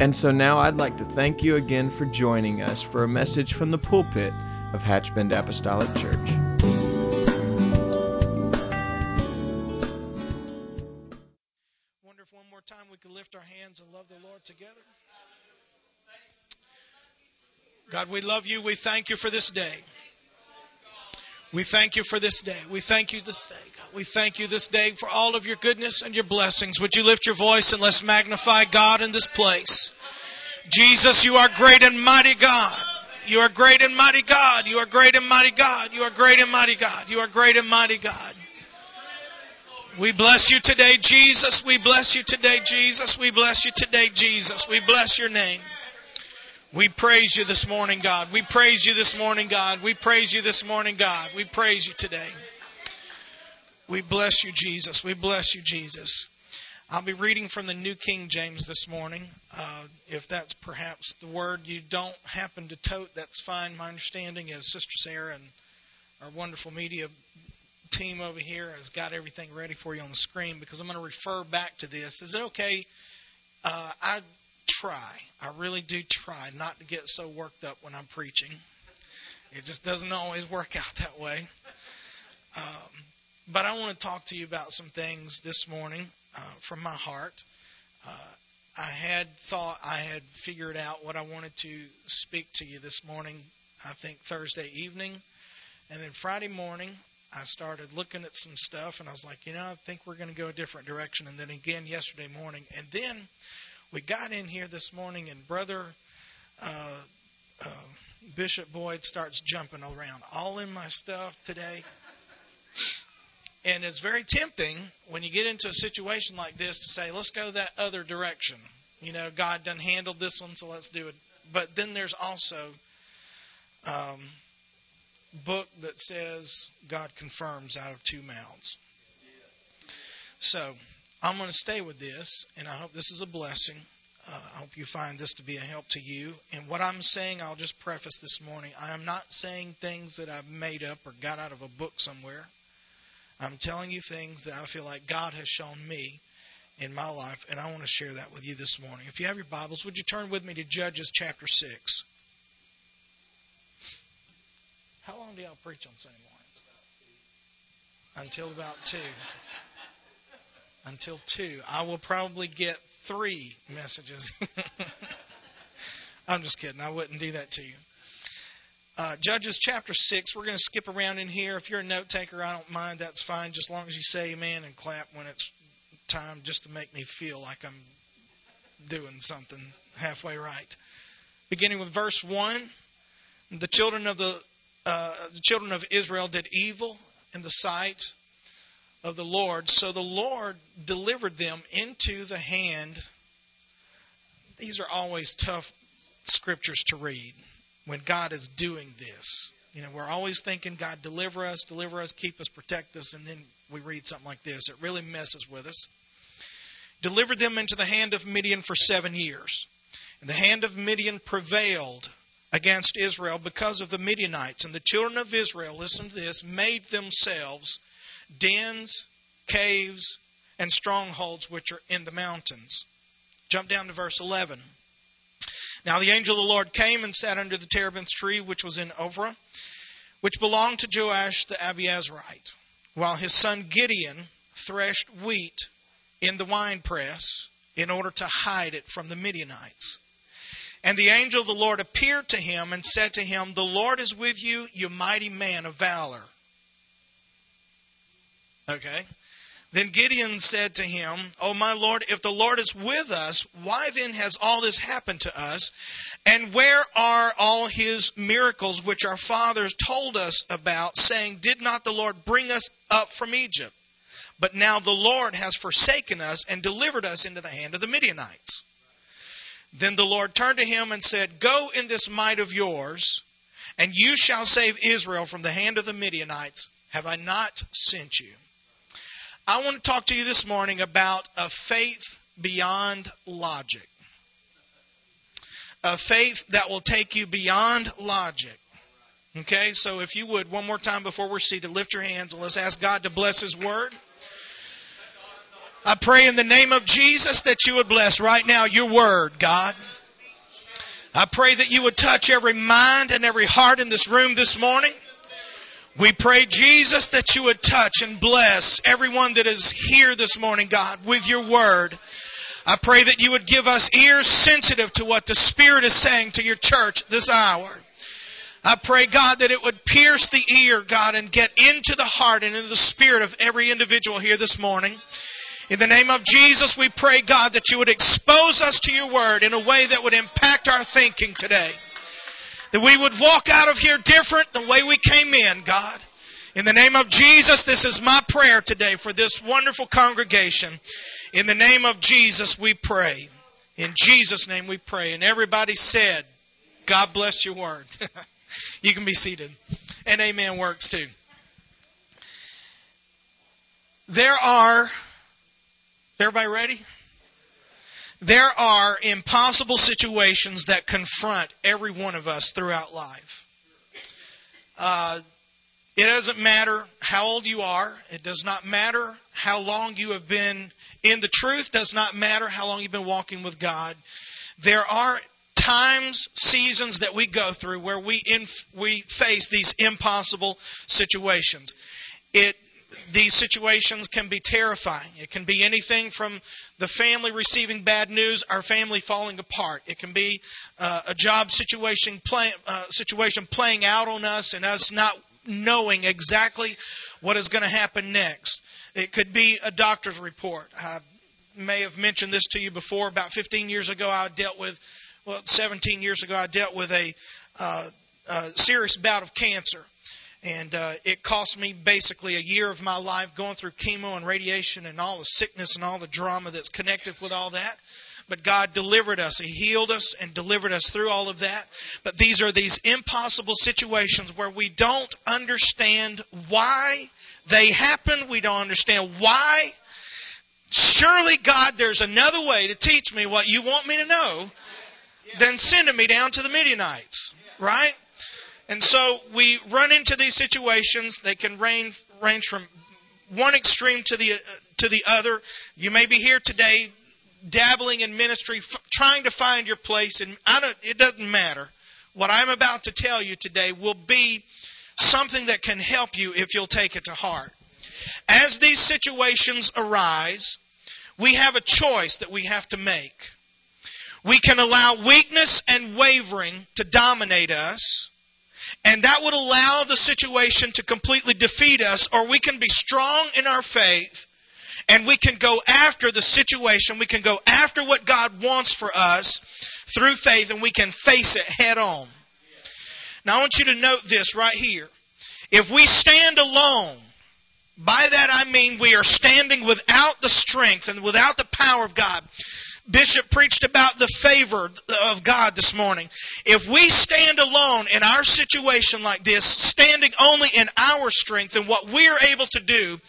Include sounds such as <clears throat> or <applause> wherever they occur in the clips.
And so now I'd like to thank you again for joining us for a message from the pulpit of Hatchbend Apostolic Church. Wonder if one more time we could lift our hands and love the Lord together. God, we love you. We thank you for this day. We thank you for this day. We thank you this day. We thank you this day for all of your goodness and your blessings. Would you lift your voice and let's magnify God in this place? Jesus, you are great and mighty God. You are great and mighty God. You are great and mighty God. You are great and mighty God. You are great and mighty God. We bless you today, Jesus. We bless you today, Jesus. We bless you today, Jesus. We bless your name. We praise you this morning, God. We praise you this morning, God. We praise you this morning, God. We praise you today. We bless you, Jesus. We bless you, Jesus. I'll be reading from the New King James this morning. Uh, if that's perhaps the word you don't happen to tote, that's fine. My understanding is Sister Sarah and our wonderful media team over here has got everything ready for you on the screen because I'm going to refer back to this. Is it okay? Uh, I try. I really do try not to get so worked up when I'm preaching. It just doesn't always work out that way. Um, but I want to talk to you about some things this morning uh, from my heart. Uh, I had thought I had figured out what I wanted to speak to you this morning, I think Thursday evening. And then Friday morning, I started looking at some stuff and I was like, you know, I think we're going to go a different direction. And then again yesterday morning. And then we got in here this morning, and Brother uh, uh, Bishop Boyd starts jumping around all in my stuff today. And it's very tempting when you get into a situation like this to say, let's go that other direction. You know, God done handled this one, so let's do it. But then there's also um, book that says God confirms out of two mouths. So I'm going to stay with this, and I hope this is a blessing. Uh, I hope you find this to be a help to you. And what I'm saying, I'll just preface this morning. I am not saying things that I've made up or got out of a book somewhere. I'm telling you things that I feel like God has shown me in my life, and I want to share that with you this morning. If you have your Bibles, would you turn with me to Judges chapter 6? How long do y'all preach on Sunday mornings? Until about 2 until 2. I will probably get three messages. <laughs> I'm just kidding. I wouldn't do that to you. Uh, Judges chapter 6. We're going to skip around in here. If you're a note taker, I don't mind. That's fine, just as long as you say amen and clap when it's time just to make me feel like I'm doing something halfway right. Beginning with verse 1. The children of the uh, the children of Israel did evil in the sight of the Lord. So the Lord delivered them into the hand. These are always tough scriptures to read when God is doing this. You know, we're always thinking, God, deliver us, deliver us, keep us, protect us, and then we read something like this. It really messes with us. Delivered them into the hand of Midian for seven years. And the hand of Midian prevailed against Israel because of the Midianites. And the children of Israel, listen to this, made themselves dens, caves, and strongholds which are in the mountains. Jump down to verse 11. Now the angel of the Lord came and sat under the terebinth tree which was in Ophrah, which belonged to Joash the Abiezrite, while his son Gideon threshed wheat in the winepress in order to hide it from the Midianites. And the angel of the Lord appeared to him and said to him, The Lord is with you, you mighty man of valor. Okay? Then Gideon said to him, Oh, my Lord, if the Lord is with us, why then has all this happened to us? And where are all his miracles which our fathers told us about, saying, Did not the Lord bring us up from Egypt? But now the Lord has forsaken us and delivered us into the hand of the Midianites. Then the Lord turned to him and said, Go in this might of yours, and you shall save Israel from the hand of the Midianites. Have I not sent you? I want to talk to you this morning about a faith beyond logic. A faith that will take you beyond logic. Okay, so if you would, one more time before we're seated, lift your hands and let's ask God to bless His Word. I pray in the name of Jesus that you would bless right now your Word, God. I pray that you would touch every mind and every heart in this room this morning. We pray, Jesus, that you would touch and bless everyone that is here this morning, God, with your Word. I pray that you would give us ears sensitive to what the Spirit is saying to your church this hour. I pray, God, that it would pierce the ear, God, and get into the heart and into the spirit of every individual here this morning. In the name of Jesus, we pray, God, that you would expose us to your word in a way that would impact our thinking today. That we would walk out of here different the way we came in, God. In the name of Jesus, this is my prayer today for this wonderful congregation. In the name of Jesus, we pray. In Jesus' name we pray. And everybody said, God bless your word. <laughs> You can be seated. And amen works too. There are, everybody ready? There are impossible situations that confront every one of us throughout life. Uh, it doesn't matter how old you are. It does not matter how long you have been in the truth. Does not matter how long you've been walking with God. There are times, seasons that we go through where we inf- we face these impossible situations. It these situations can be terrifying. It can be anything from the family receiving bad news, our family falling apart. It can be uh, a job situation play, uh, situation playing out on us and us not knowing exactly what is going to happen next. It could be a doctor's report. I may have mentioned this to you before. About 15 years ago, I dealt with well, 17 years ago, I dealt with a, uh, a serious bout of cancer. And uh, it cost me basically a year of my life going through chemo and radiation and all the sickness and all the drama that's connected with all that. But God delivered us. He healed us and delivered us through all of that. But these are these impossible situations where we don't understand why they happen. We don't understand why. Surely, God, there's another way to teach me what you want me to know than sending me down to the Midianites, right? And so we run into these situations. They can range range from one extreme to the uh, to the other. You may be here today, dabbling in ministry, f- trying to find your place, and I don't. It doesn't matter. What I'm about to tell you today will be something that can help you if you'll take it to heart. As these situations arise, we have a choice that we have to make. We can allow weakness and wavering to dominate us, and that would allow the situation to completely defeat us, or we can be strong in our faith and we can go after the situation. We can go after what God wants for us through faith and we can face it head on. Now I want you to note this right here. If we stand alone, by that I mean we are standing without the strength and without the power of God. Bishop preached about the favor of God this morning. If we stand alone in our situation like this, standing only in our strength and what we're able to do,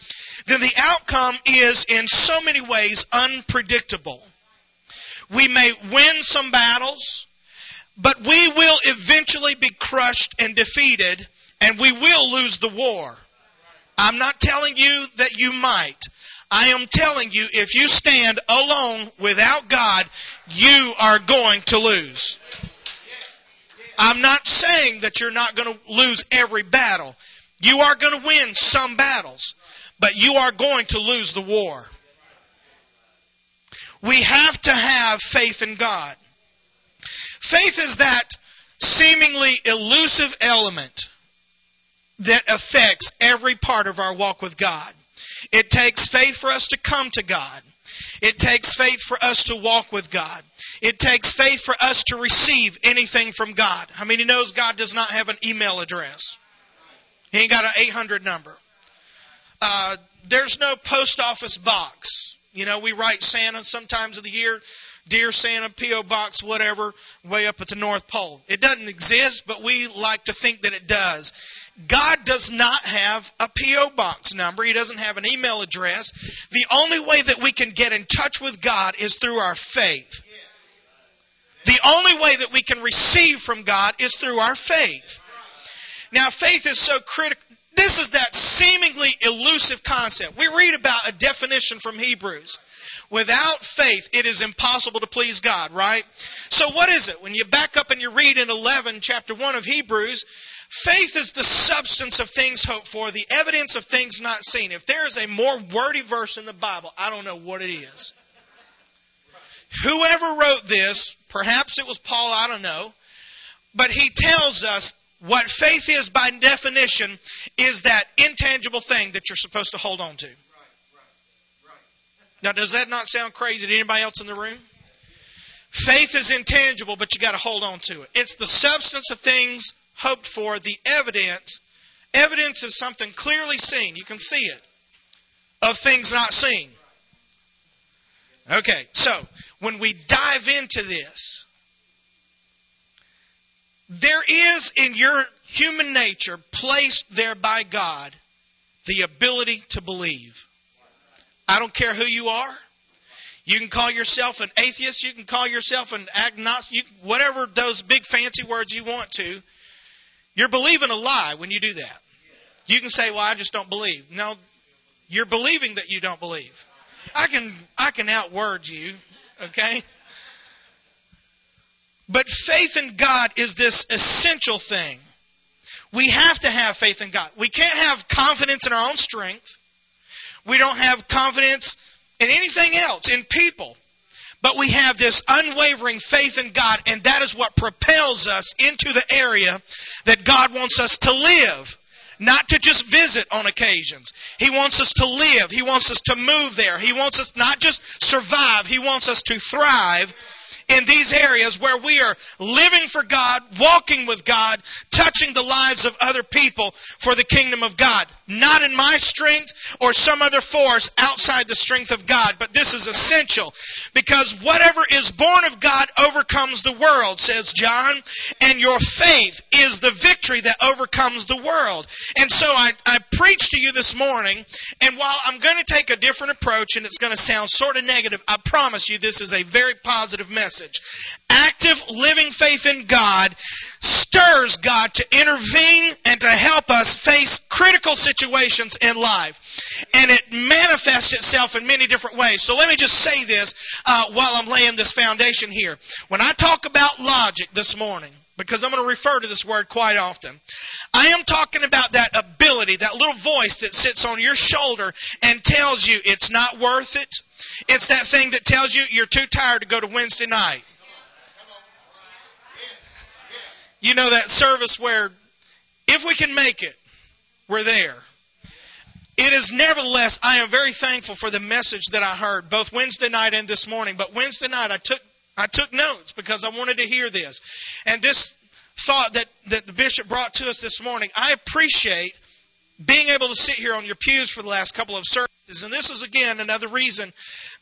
then the outcome is in so many ways unpredictable. We may win some battles, but we will eventually be crushed and defeated, and we will lose the war. I'm not telling you that you might. I am telling you, if you stand alone without God, you are going to lose. I'm not saying that you're not going to lose every battle. You are going to win some battles, but you are going to lose the war. We have to have faith in God. Faith is that seemingly elusive element that affects every part of our walk with God. It takes faith for us to come to God. It takes faith for us to walk with God. It takes faith for us to receive anything from God. How many knows God does not have an email address? He ain't got an 800 number. Uh, there's no post office box. You know, we write Santa sometimes of the year Dear Santa, P.O. Box, whatever, way up at the North Pole. It doesn't exist, but we like to think that it does. God does not have a P.O. box number. He doesn't have an email address. The only way that we can get in touch with God is through our faith. The only way that we can receive from God is through our faith. Now, faith is so critical. This is that seemingly elusive concept. We read about a definition from Hebrews. Without faith, it is impossible to please God, right? So what is it? When you back up and you read in 11, chapter 1 of Hebrews, faith is the substance of things hoped for, the evidence of things not seen. If there is a more wordy verse in the Bible, I don't know what it is. Whoever wrote this, perhaps it was Paul, I don't know, but he tells us what faith is by definition is that intangible thing that you're supposed to hold on to. Now, does that not sound crazy to anybody else in the room? Faith is intangible, but you got to hold on to it. It's the substance of things hoped for, the evidence. Evidence is something clearly seen. You can see it. Of things not seen. Okay, so when we dive into this, there is in your human nature placed there by God the ability to believe. I don't care who you are. You can call yourself an atheist. You can call yourself an agnostic. You, whatever those big fancy words you want to. You're believing a lie when you do that. You can say, "Well, I just don't believe." No, you're believing that you don't believe. I can I can outword you, okay? But faith in God is this essential thing. We have to have faith in God. We can't have confidence in our own strength. We don't have confidence in anything else, in people. But we have this unwavering faith in God, and that is what propels us into the area that God wants us to live. Not to just visit on occasions. He wants us to live. He wants us to move there. He wants us not just survive, He wants us to thrive in these areas where we are living for God, walking with God, touching the lives of other people for the kingdom of God. Not in my strength or some other force outside the strength of God, but this is essential because whatever is born of God overcomes the world, says John, and your faith is the victory that overcomes the world. And so I, I preach to you this morning, and while I'm going to take a different approach and it's going to sound sort of negative, I promise you this is a very positive message. Active living faith in God stirs God to intervene and to help us face critical situations in life. And it manifests itself in many different ways. So let me just say this uh, while I'm laying this foundation here. When I talk about logic this morning, because I'm going to refer to this word quite often. I am talking about that ability, that little voice that sits on your shoulder and tells you it's not worth it. It's that thing that tells you you're too tired to go to Wednesday night. You know that service where if we can make it, we're there. It is nevertheless, I am very thankful for the message that I heard both Wednesday night and this morning. But Wednesday night I took I took notes because I wanted to hear this. And this thought that, that the bishop brought to us this morning, I appreciate being able to sit here on your pews for the last couple of services. And this is again another reason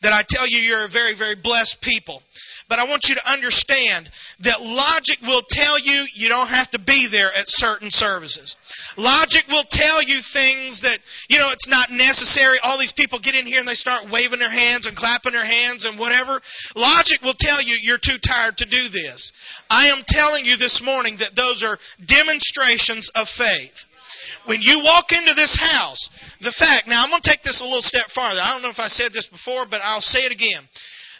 that I tell you you're a very, very blessed people. But I want you to understand that logic will tell you you don't have to be there at certain services. Logic will tell you things that, you know, it's not necessary. All these people get in here and they start waving their hands and clapping their hands and whatever. Logic will tell you you're too tired to do this. I am telling you this morning that those are demonstrations of faith. When you walk into this house, the fact, now I'm going to take this a little step farther. I don't know if I said this before, but I'll say it again.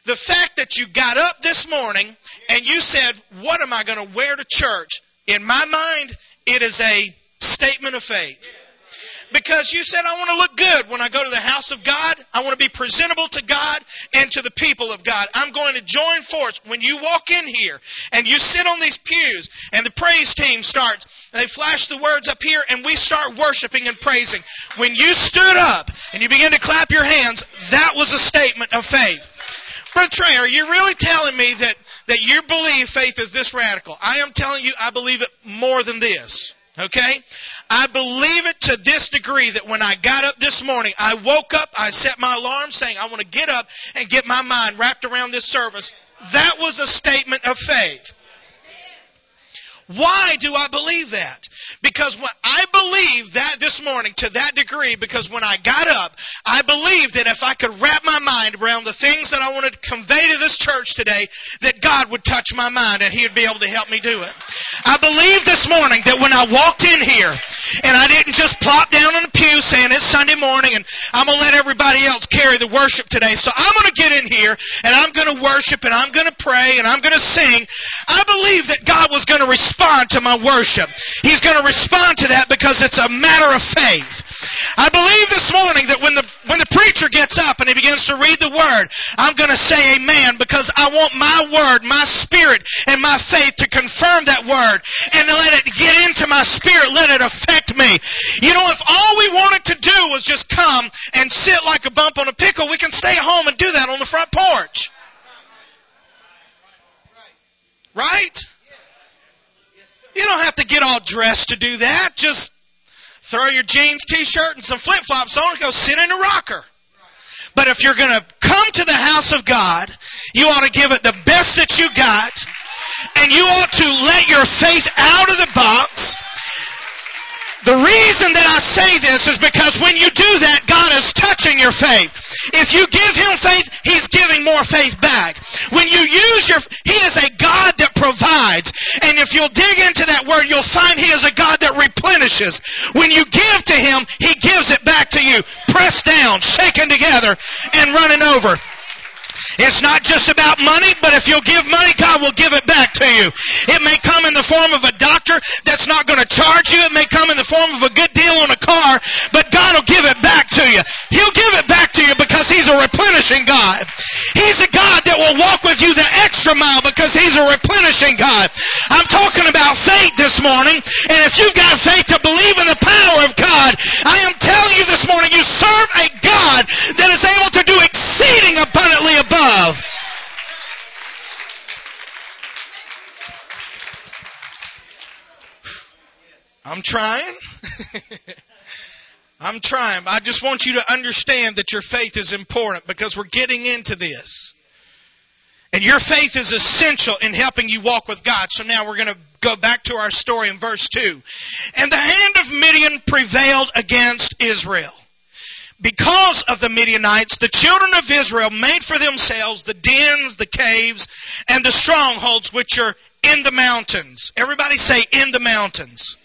The fact that you got up this morning and you said, What am I going to wear to church? In my mind, it is a statement of faith. Because you said, I want to look good when I go to the house of God. I want to be presentable to God and to the people of God. I'm going to join force. When you walk in here and you sit on these pews and the praise team starts, they flash the words up here and we start worshiping and praising. When you stood up and you begin to clap your hands, that was a statement of faith. Brother Trey, are you really telling me that, that you believe faith is this radical? I am telling you, I believe it more than this. Okay? I believe it to this degree that when I got up this morning, I woke up, I set my alarm saying, I want to get up and get my mind wrapped around this service. That was a statement of faith. Why do I believe that? Because when I believe that this morning to that degree, because when I got up, I believed that if I could wrap my mind around the things that I wanted to convey to this church today, that God would touch my mind and He would be able to help me do it. I believe this morning that when I walked in here, and I didn't just plop down in the pew saying it's Sunday morning and I'm going to let everybody else carry the worship today. So I'm going to get in here and I'm going to worship and I'm going to pray and I'm going to sing. I believe that God was going to respond to my worship. He's going to respond to that because it's a matter of faith. I believe this morning that when the when the preacher gets up and he begins to read the word, I'm going to say amen because I want my word, my spirit, and my faith to confirm that word and to let it get into my spirit, let it affect me. You know, if all we wanted to do was just come and sit like a bump on a pickle, we can stay home and do that on the front porch. Right? You don't have to get all dressed to do that. Just throw your jeans, t-shirt, and some flip-flops on and go sit in a rocker. But if you're going to come to the house of God, you ought to give it the best that you got, and you ought to let your faith out of the box the reason that I say this is because when you do that, God is touching your faith. If you give Him faith, He's giving more faith back. When you use your, He is a God that provides. And if you'll dig into that word, you'll find He is a God that replenishes. When you give to Him, He gives it back to you, pressed down, shaken together, and running over. It's not just about money, but if you'll give money, God will give it back to you. It may come in the form of a doctor that's not going to charge you. It may come in the form of a good deal on a car, but God will give it back to you. He'll give it back to you because He's a replenishing God. He's a God that will walk with you the extra mile because He's a replenishing God. I'm talking about faith this morning, and if you've got faith to believe in the power of God, I am telling you this morning, you serve a God that is able to do exceeding abundantly above love. I'm trying. <laughs> I'm trying. I just want you to understand that your faith is important because we're getting into this. And your faith is essential in helping you walk with God. So now we're going to go back to our story in verse 2. And the hand of Midian prevailed against Israel because of the Midianites, the children of Israel made for themselves the dens, the caves, and the strongholds which are in the mountains. Everybody say, in the mountains.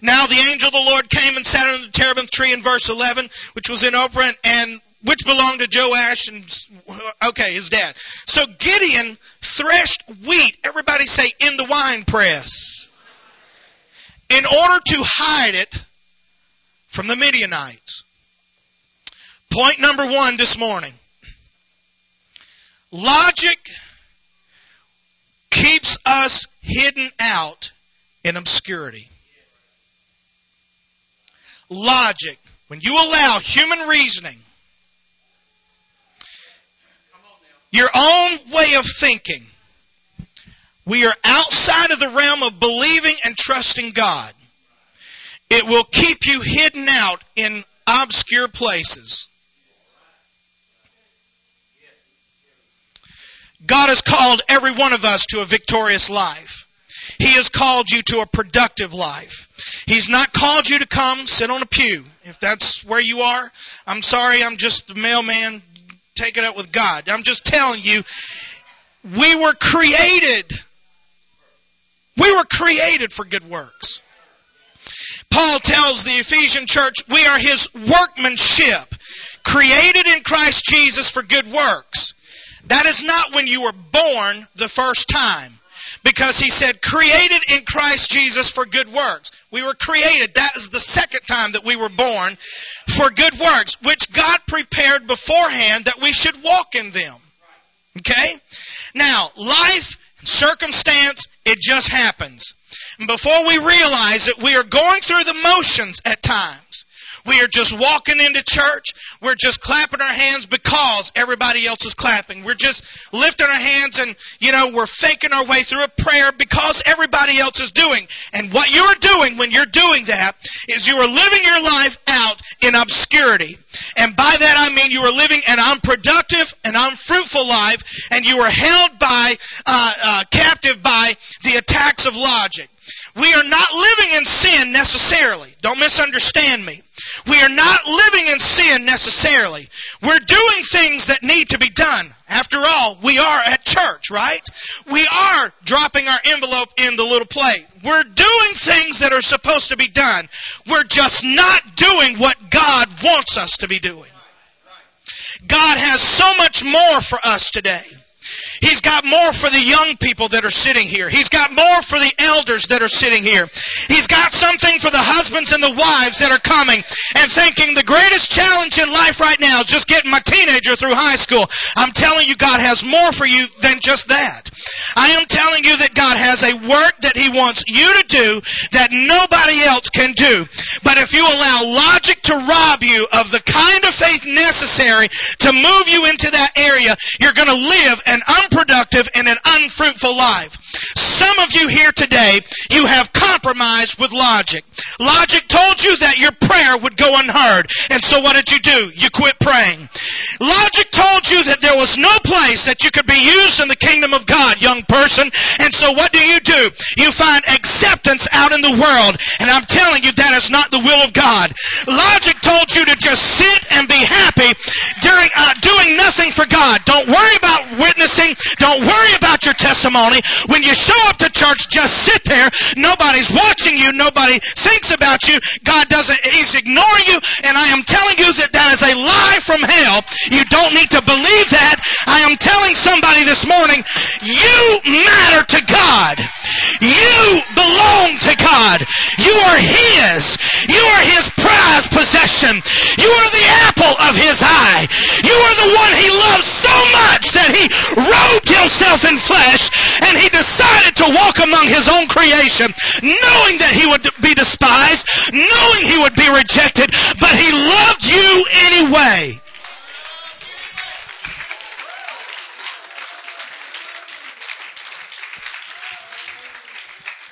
Now the angel of the Lord came and sat under the terebinth tree in verse 11, which was in Ophrah, and which belonged to Joash and, okay, his dad. So Gideon threshed wheat, everybody say, in the wine press, in order to hide it from the Midianites. Point number one this morning. Logic keeps us hidden out in obscurity. Logic. When you allow human reasoning, your own way of thinking, we are outside of the realm of believing and trusting God. It will keep you hidden out in obscure places. God has called every one of us to a victorious life. He has called you to a productive life. He's not called you to come sit on a pew. If that's where you are, I'm sorry, I'm just the mailman. Take it up with God. I'm just telling you, we were created. We were created for good works. Paul tells the Ephesian church, we are his workmanship, created in Christ Jesus for good works. That is not when you were born the first time. Because he said, created in Christ Jesus for good works. We were created. That is the second time that we were born for good works, which God prepared beforehand that we should walk in them. Okay? Now, life, circumstance, it just happens. And before we realize it, we are going through the motions at times. We are just walking into church. We're just clapping our hands because everybody else is clapping. We're just lifting our hands and, you know, we're faking our way through a prayer because everybody else is doing. And what you are doing when you're doing that is you are living your life out in obscurity. And by that I mean you are living an unproductive and unfruitful life and you are held by, uh, uh, captive by the attacks of logic. We are not living in sin necessarily. Don't misunderstand me. We are not living in sin necessarily. We're doing things that need to be done. After all, we are at church, right? We are dropping our envelope in the little plate. We're doing things that are supposed to be done. We're just not doing what God wants us to be doing. God has so much more for us today. He's got more for the young people that are sitting here. He's got more for the elders that are sitting here. He's got something for the husbands and the wives that are coming and thinking the greatest challenge in life right now is just getting my teenager through high school. I'm telling you, God has more for you than just that. I am telling you that God has a work that He wants you to do that nobody else can do. But if you allow logic to rob you of the kind of faith necessary to move you into that area, you're going to live an unproductive and an unfruitful life. Some of you here today, you have compromised with logic. Logic told you that your prayer would go unheard. And so what did you do? You quit praying. Logic told you that there was no place that you could be used in the kingdom of God, young person. And so what do you do? You find acceptance out in the world. And I'm telling you that is not the will of God. Logic told you to just sit and be happy during uh, doing nothing for God. Don't worry about witnessing. Don't worry about your testimony. When you show up to church, just sit there. Nobody's watching you. Nobody thinks about you. God doesn't, He's ignoring you. And I am telling you that that is a lie from hell. You don't need to believe that. I am telling somebody this morning, you matter to God. You belong to God. You are His. You are His prized possession. You are the apple of His eye. You are the one He loves so much that He robed Himself in flesh and He decided to walk among His own creation, knowing that He would be despised, knowing He would be rejected, but He loved you anyway.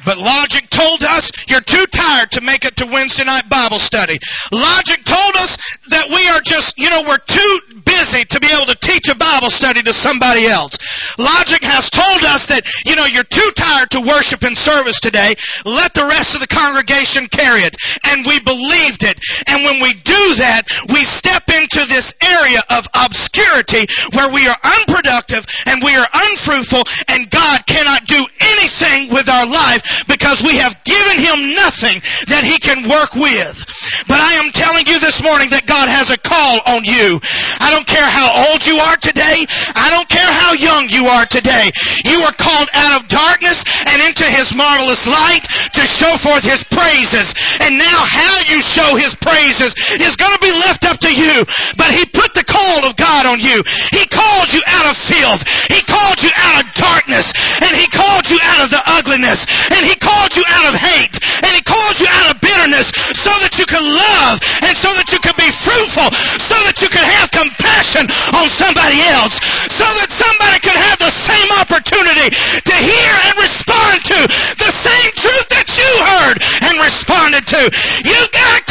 But logic told us you're too tired to make it to Wednesday night Bible study. Logic told us that we are just, you know, we're too busy to be able to teach a Bible study to somebody else. Logic has told us that, you know, you're too tired to worship in service today. Let the rest of the congregation carry it. And we believed it. And when we do that, we step into this area of obscurity where we are unproductive and we are unfruitful and God cannot do anything with our life because we have given him nothing that he can work with. But I am telling you this morning that God has a call on you. I don't care how old you are today. I don't care how young you are today. You are called out of darkness and into his marvelous light to show forth his praises. And now how you show his praises is going to be left up to you. But he put the call of God on you. He called you out of filth. He called you out of darkness. And he called you out of the ugliness. And he called you out of hate. And he called you out of bitterness so that you could love and so that you could be fruitful, so that you could have compassion on somebody else, so that somebody could have the same opportunity to hear and respond to the same truth that you heard and responded to. You've got a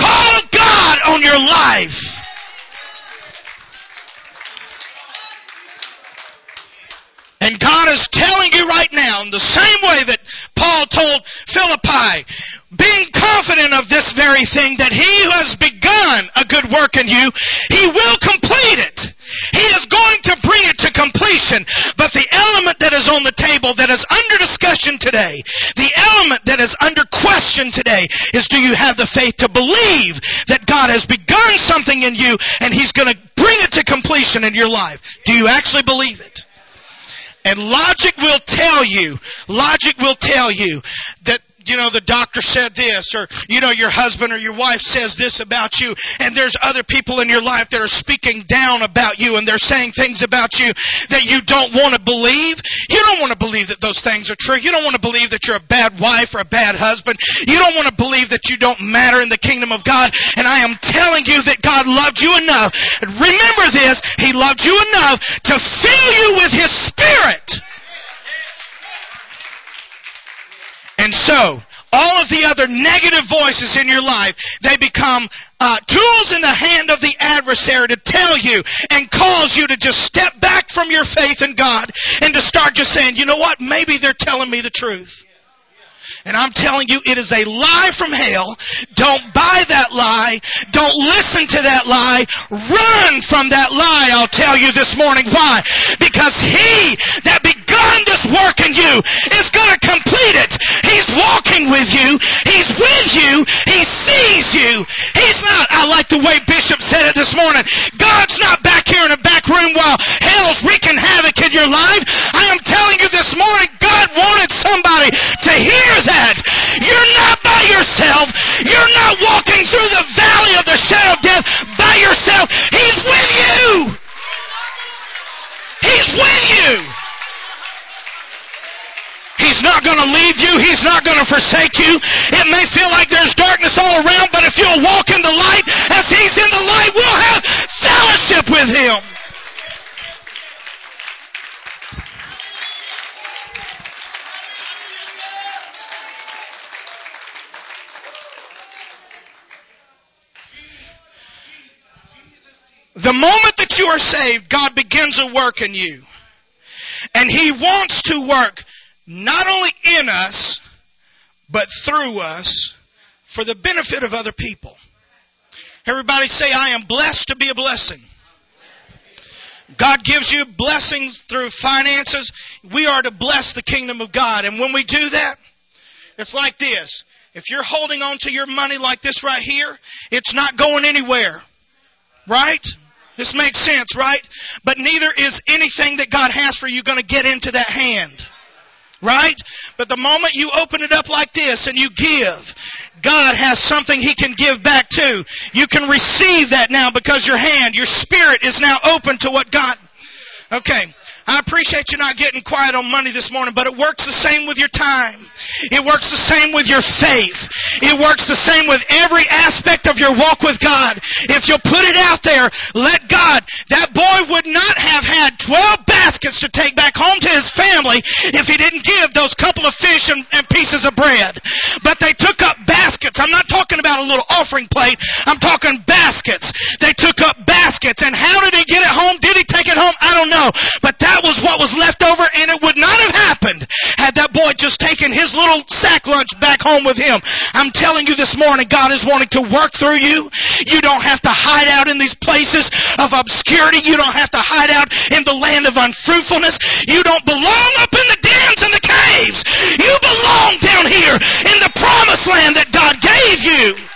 now, in the same way that Paul told Philippi, being confident of this very thing, that he who has begun a good work in you, he will complete it. He is going to bring it to completion. But the element that is on the table that is under discussion today, the element that is under question today is do you have the faith to believe that God has begun something in you and he's going to bring it to completion in your life? Do you actually believe it? And logic will tell you, logic will tell you that you know, the doctor said this, or, you know, your husband or your wife says this about you, and there's other people in your life that are speaking down about you, and they're saying things about you that you don't want to believe. You don't want to believe that those things are true. You don't want to believe that you're a bad wife or a bad husband. You don't want to believe that you don't matter in the kingdom of God. And I am telling you that God loved you enough. Remember this, He loved you enough to fill you with His Spirit. And so, all of the other negative voices in your life, they become uh, tools in the hand of the adversary to tell you and cause you to just step back from your faith in God and to start just saying, you know what, maybe they're telling me the truth. And I'm telling you, it is a lie from hell. Don't buy that lie. Don't listen to that lie. Run from that lie, I'll tell you this morning. Why? Because he that begun this work in you is going to complete it. He's walking with you. He's with you. He sees you. He's not, I like the way Bishop said it this morning. God's not back here in a back room while hell's wreaking havoc in your life. I am telling you this morning, God wanted somebody to hear that. You're not by yourself. You're not walking through the valley of the shadow of death by yourself. He's with you. He's with you. He's not going to leave you. He's not going to forsake you. It may feel like there's darkness all around, but if you'll walk in the light as He's in the light, we'll have fellowship with Him. The moment that you are saved, God begins a work in you. And He wants to work not only in us, but through us for the benefit of other people. Everybody say, I am blessed to be a blessing. God gives you blessings through finances. We are to bless the kingdom of God. And when we do that, it's like this. If you're holding on to your money like this right here, it's not going anywhere. Right? This makes sense, right? But neither is anything that God has for you going to get into that hand. Right? But the moment you open it up like this and you give, God has something He can give back to. You can receive that now because your hand, your spirit is now open to what God. Okay. I appreciate you not getting quiet on money this morning, but it works the same with your time. It works the same with your faith. It works the same with every aspect of your walk with God. If you'll put it out there, let God, that boy would not have had 12 baskets to take back home to his family if he didn't give those couple of fish and, and pieces of bread. But they took up baskets. I'm not talking about a little offering plate. I'm talking baskets. They took up baskets. And how did he get it home? Did he take it home? I don't know. But that was what was left over and it would not have happened had that boy just taken his little sack lunch back home with him. I'm telling you this morning, God is wanting to work through you. You don't have to hide out in these places of obscurity. You don't have to hide out in the land of unfruitfulness. You don't belong up in the dens and the caves. You belong down here in the promised land that God gave you.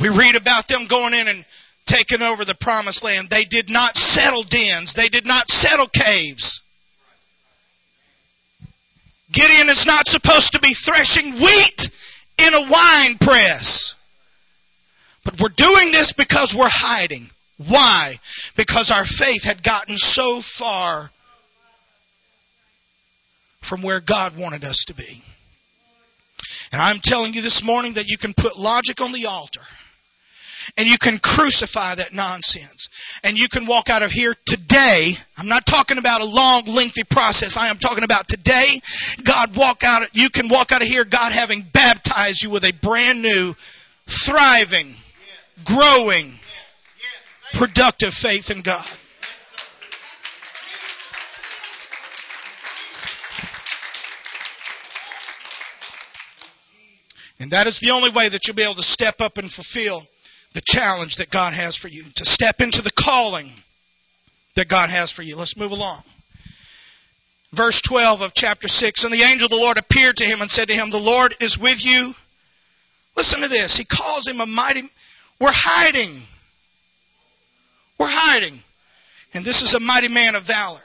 We read about them going in and taking over the promised land. They did not settle dens. They did not settle caves. Gideon is not supposed to be threshing wheat in a wine press. But we're doing this because we're hiding. Why? Because our faith had gotten so far from where God wanted us to be. And I'm telling you this morning that you can put logic on the altar and you can crucify that nonsense. And you can walk out of here today. I'm not talking about a long, lengthy process. I am talking about today. God walk out, you can walk out of here, God having baptized you with a brand new, thriving, growing, productive faith in God. And that is the only way that you'll be able to step up and fulfill the challenge that God has for you, to step into the calling that God has for you. Let's move along. Verse 12 of chapter 6 And the angel of the Lord appeared to him and said to him, The Lord is with you. Listen to this. He calls him a mighty. We're hiding. We're hiding. And this is a mighty man of valor.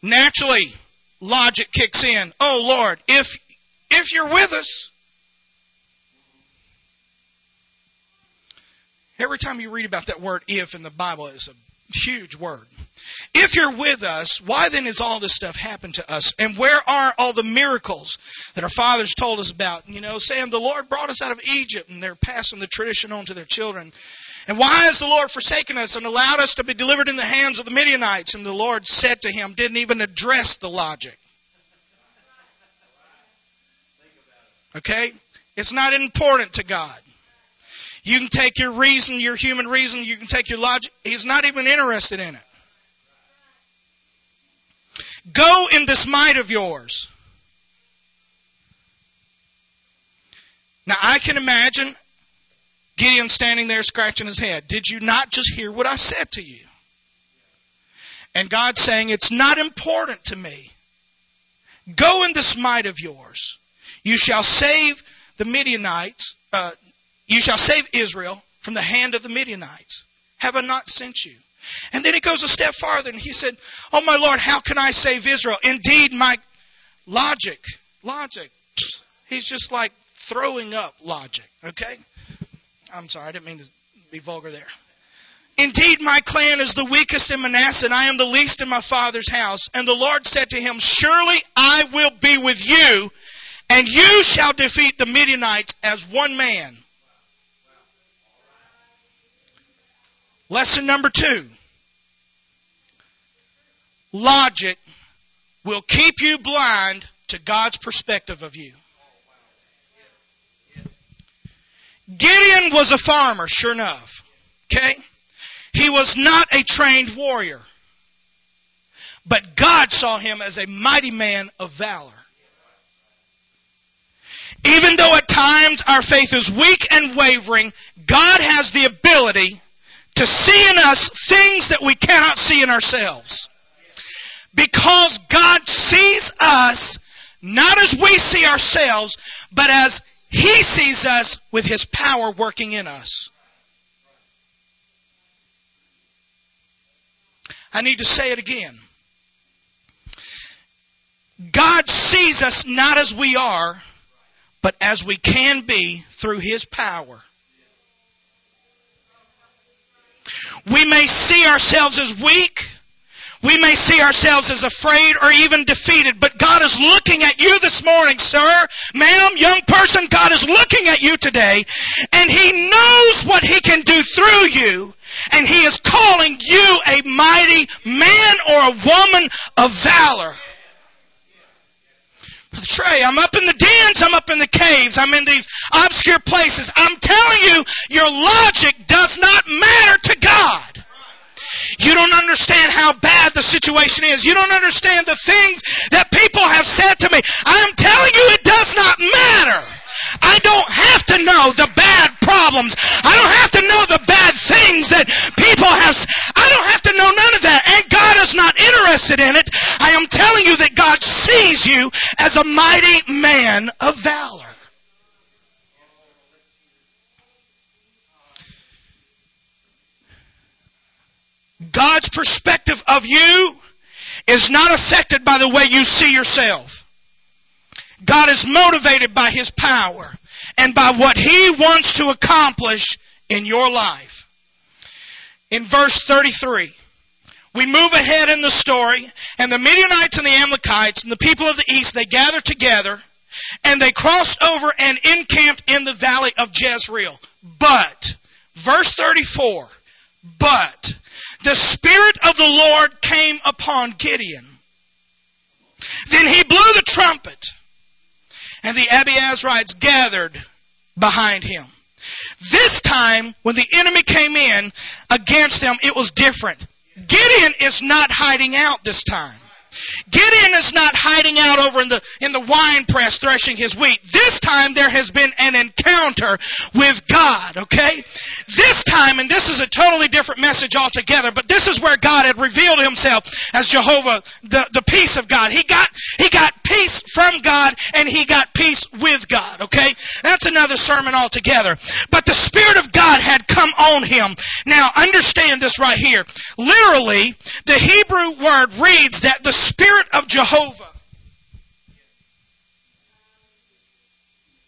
naturally logic kicks in. Oh Lord, if if you're with us, every time you read about that word if in the Bible, it's a huge word. If you're with us, why then has all this stuff happened to us? And where are all the miracles that our fathers told us about? You know, Sam, the Lord brought us out of Egypt and they're passing the tradition on to their children. And why has the Lord forsaken us and allowed us to be delivered in the hands of the Midianites? And the Lord said to him, didn't even address the logic. Okay? It's not important to God. You can take your reason, your human reason, you can take your logic. He's not even interested in it. Go in this might of yours. Now I can imagine Gideon standing there scratching his head. Did you not just hear what I said to you? And God saying, It's not important to me. Go in this might of yours. You shall save the Midianites, uh, you shall save Israel from the hand of the Midianites. Have I not sent you? And then he goes a step farther and he said, Oh my Lord, how can I save Israel? Indeed, my logic, logic. He's just like throwing up logic, okay? I'm sorry, I didn't mean to be vulgar there. Indeed, my clan is the weakest in Manasseh, and I am the least in my father's house. And the Lord said to him, Surely I will be with you, and you shall defeat the Midianites as one man. Lesson number two. Logic will keep you blind to God's perspective of you. Gideon was a farmer, sure enough. Okay? He was not a trained warrior. But God saw him as a mighty man of valor. Even though at times our faith is weak and wavering, God has the ability to see in us things that we cannot see in ourselves. Because God sees us not as we see ourselves, but as He sees us with His power working in us. I need to say it again. God sees us not as we are, but as we can be through His power. We may see ourselves as weak. We may see ourselves as afraid or even defeated, but God is looking at you this morning, sir, ma'am, young person. God is looking at you today, and He knows what He can do through you, and He is calling you a mighty man or a woman of valor. Brother Trey, I'm up in the dens, I'm up in the caves, I'm in these obscure places. I'm telling you, your logic does not matter to God. You don't understand how bad the situation is. You don't understand the things that people have said to me. I'm telling you, it does not matter. I don't have to know the bad problems. I don't have to know the bad things that people have. I don't have to know none of that. And Is not interested in it. I am telling you that God sees you as a mighty man of valor. God's perspective of you is not affected by the way you see yourself. God is motivated by His power and by what He wants to accomplish in your life. In verse 33, we move ahead in the story, and the Midianites and the Amalekites and the people of the east, they gather together, and they crossed over and encamped in the valley of Jezreel. But, verse 34, but, the Spirit of the Lord came upon Gideon. Then he blew the trumpet, and the Abiezrites gathered behind him. This time, when the enemy came in against them, it was different. Gideon is not hiding out this time. Gideon is not hiding out over in the, in the wine press threshing his wheat. This time there has been an encounter with God, okay? This time, and this is a totally different message altogether, but this is where God had revealed himself as Jehovah, the, the peace of God. He got, he got peace from God and he got peace with God, okay? That's another sermon altogether. But the Spirit of God had come on him. Now understand this right here. Literally, the Hebrew word reads that the Spirit of Jehovah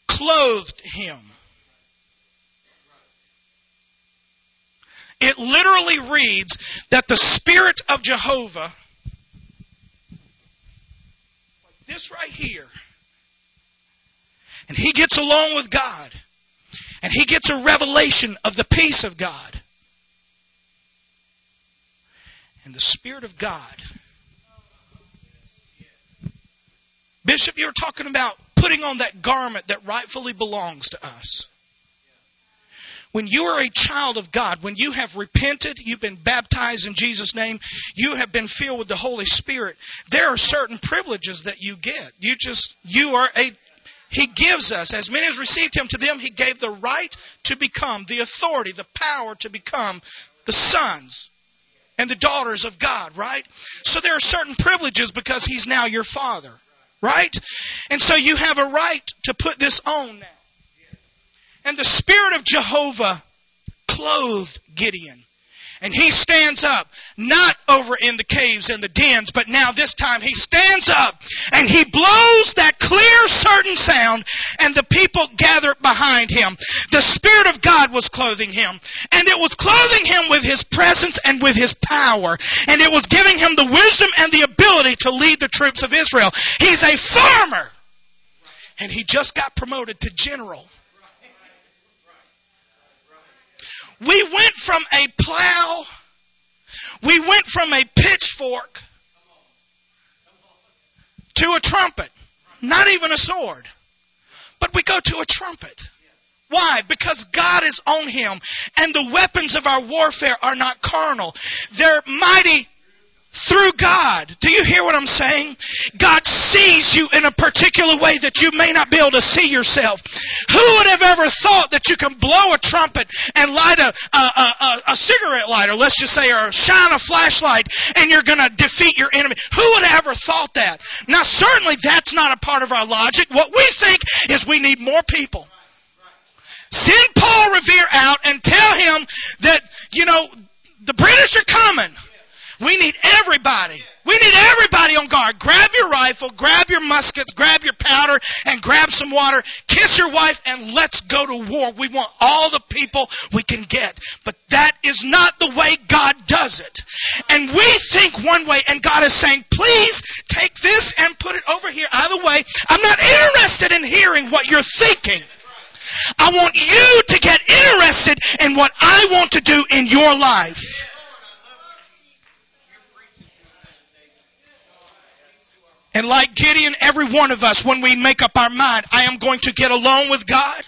clothed him. It literally reads that the Spirit of Jehovah, this right here, and he gets along with God, and he gets a revelation of the peace of God. And the Spirit of God. Bishop, you were talking about putting on that garment that rightfully belongs to us. When you are a child of God, when you have repented, you've been baptized in Jesus' name, you have been filled with the Holy Spirit, there are certain privileges that you get. You just, you are a, He gives us, as many as received Him, to them He gave the right to become, the authority, the power to become the sons and the daughters of God, right? So there are certain privileges because He's now your Father, right? And so you have a right to put this on now. And the Spirit of Jehovah clothed Gideon. And he stands up, not over in the caves and the dens, but now this time he stands up and he blows that clear, certain sound, and the people gather behind him. The Spirit of God was clothing him, and it was clothing him with his presence and with his power, and it was giving him the wisdom and the ability to lead the troops of Israel. He's a farmer, and he just got promoted to general. We went from a plow, we went from a pitchfork to a trumpet. Not even a sword. But we go to a trumpet. Why? Because God is on him and the weapons of our warfare are not carnal. They're mighty through God. Do you hear what I'm saying? God sees you in a particular way that you may not be able to see yourself. Who would have ever thought that you can blow a trumpet and light a, a, a, a cigarette lighter, let's just say, or shine a flashlight and you're going to defeat your enemy? Who would have ever thought that? Now certainly that's not a part of our logic. What we think is we need more people. Send Paul Revere out and tell him that, you know, the British are coming. We need everybody. We need everybody on guard. Grab your rifle, grab your muskets, grab your powder, and grab some water. Kiss your wife, and let's go to war. We want all the people we can get. But that is not the way God does it. And we think one way, and God is saying, please take this and put it over here. Either way, I'm not interested in hearing what you're thinking. I want you to get interested in what I want to do in your life. And like Gideon, every one of us, when we make up our mind, I am going to get alone with God.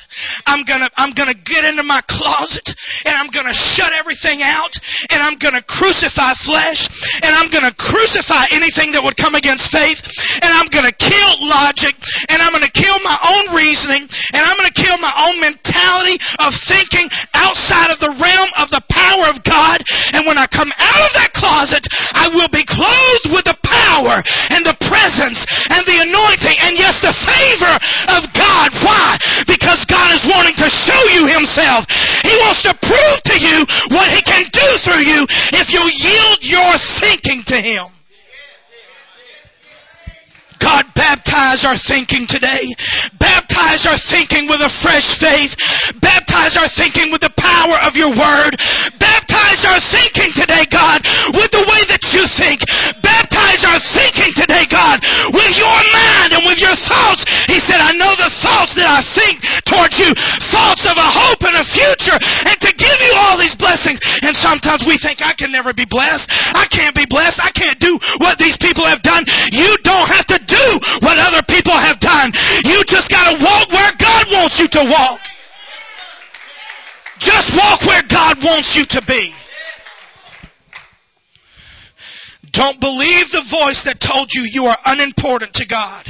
I'm gonna, I'm gonna get into my closet and I'm gonna shut everything out and I'm gonna crucify flesh and I'm gonna crucify anything that would come against faith and I'm gonna kill logic and I'm gonna kill my own reasoning and I'm gonna kill my own mentality of thinking outside of the realm of the power of God. And when I come out of that closet, I will be clothed with the power and the presence and the anointing and yes, the favor of God. Why? Because God is wanting to show you himself. He wants to prove to you what he can do through you if you yield your thinking to him. God, baptize our thinking today. Baptize our thinking with a fresh faith. Baptize our thinking with the power of your word. Baptize our thinking today, God, with the way that you think. Baptize our thinking today, God, with your mind and with your thoughts. He said, I know the thoughts that I think towards you. Thoughts of a hope future and to give you all these blessings. And sometimes we think, I can never be blessed. I can't be blessed. I can't do what these people have done. You don't have to do what other people have done. You just gotta walk where God wants you to walk. Just walk where God wants you to be. Don't believe the voice that told you you are unimportant to God.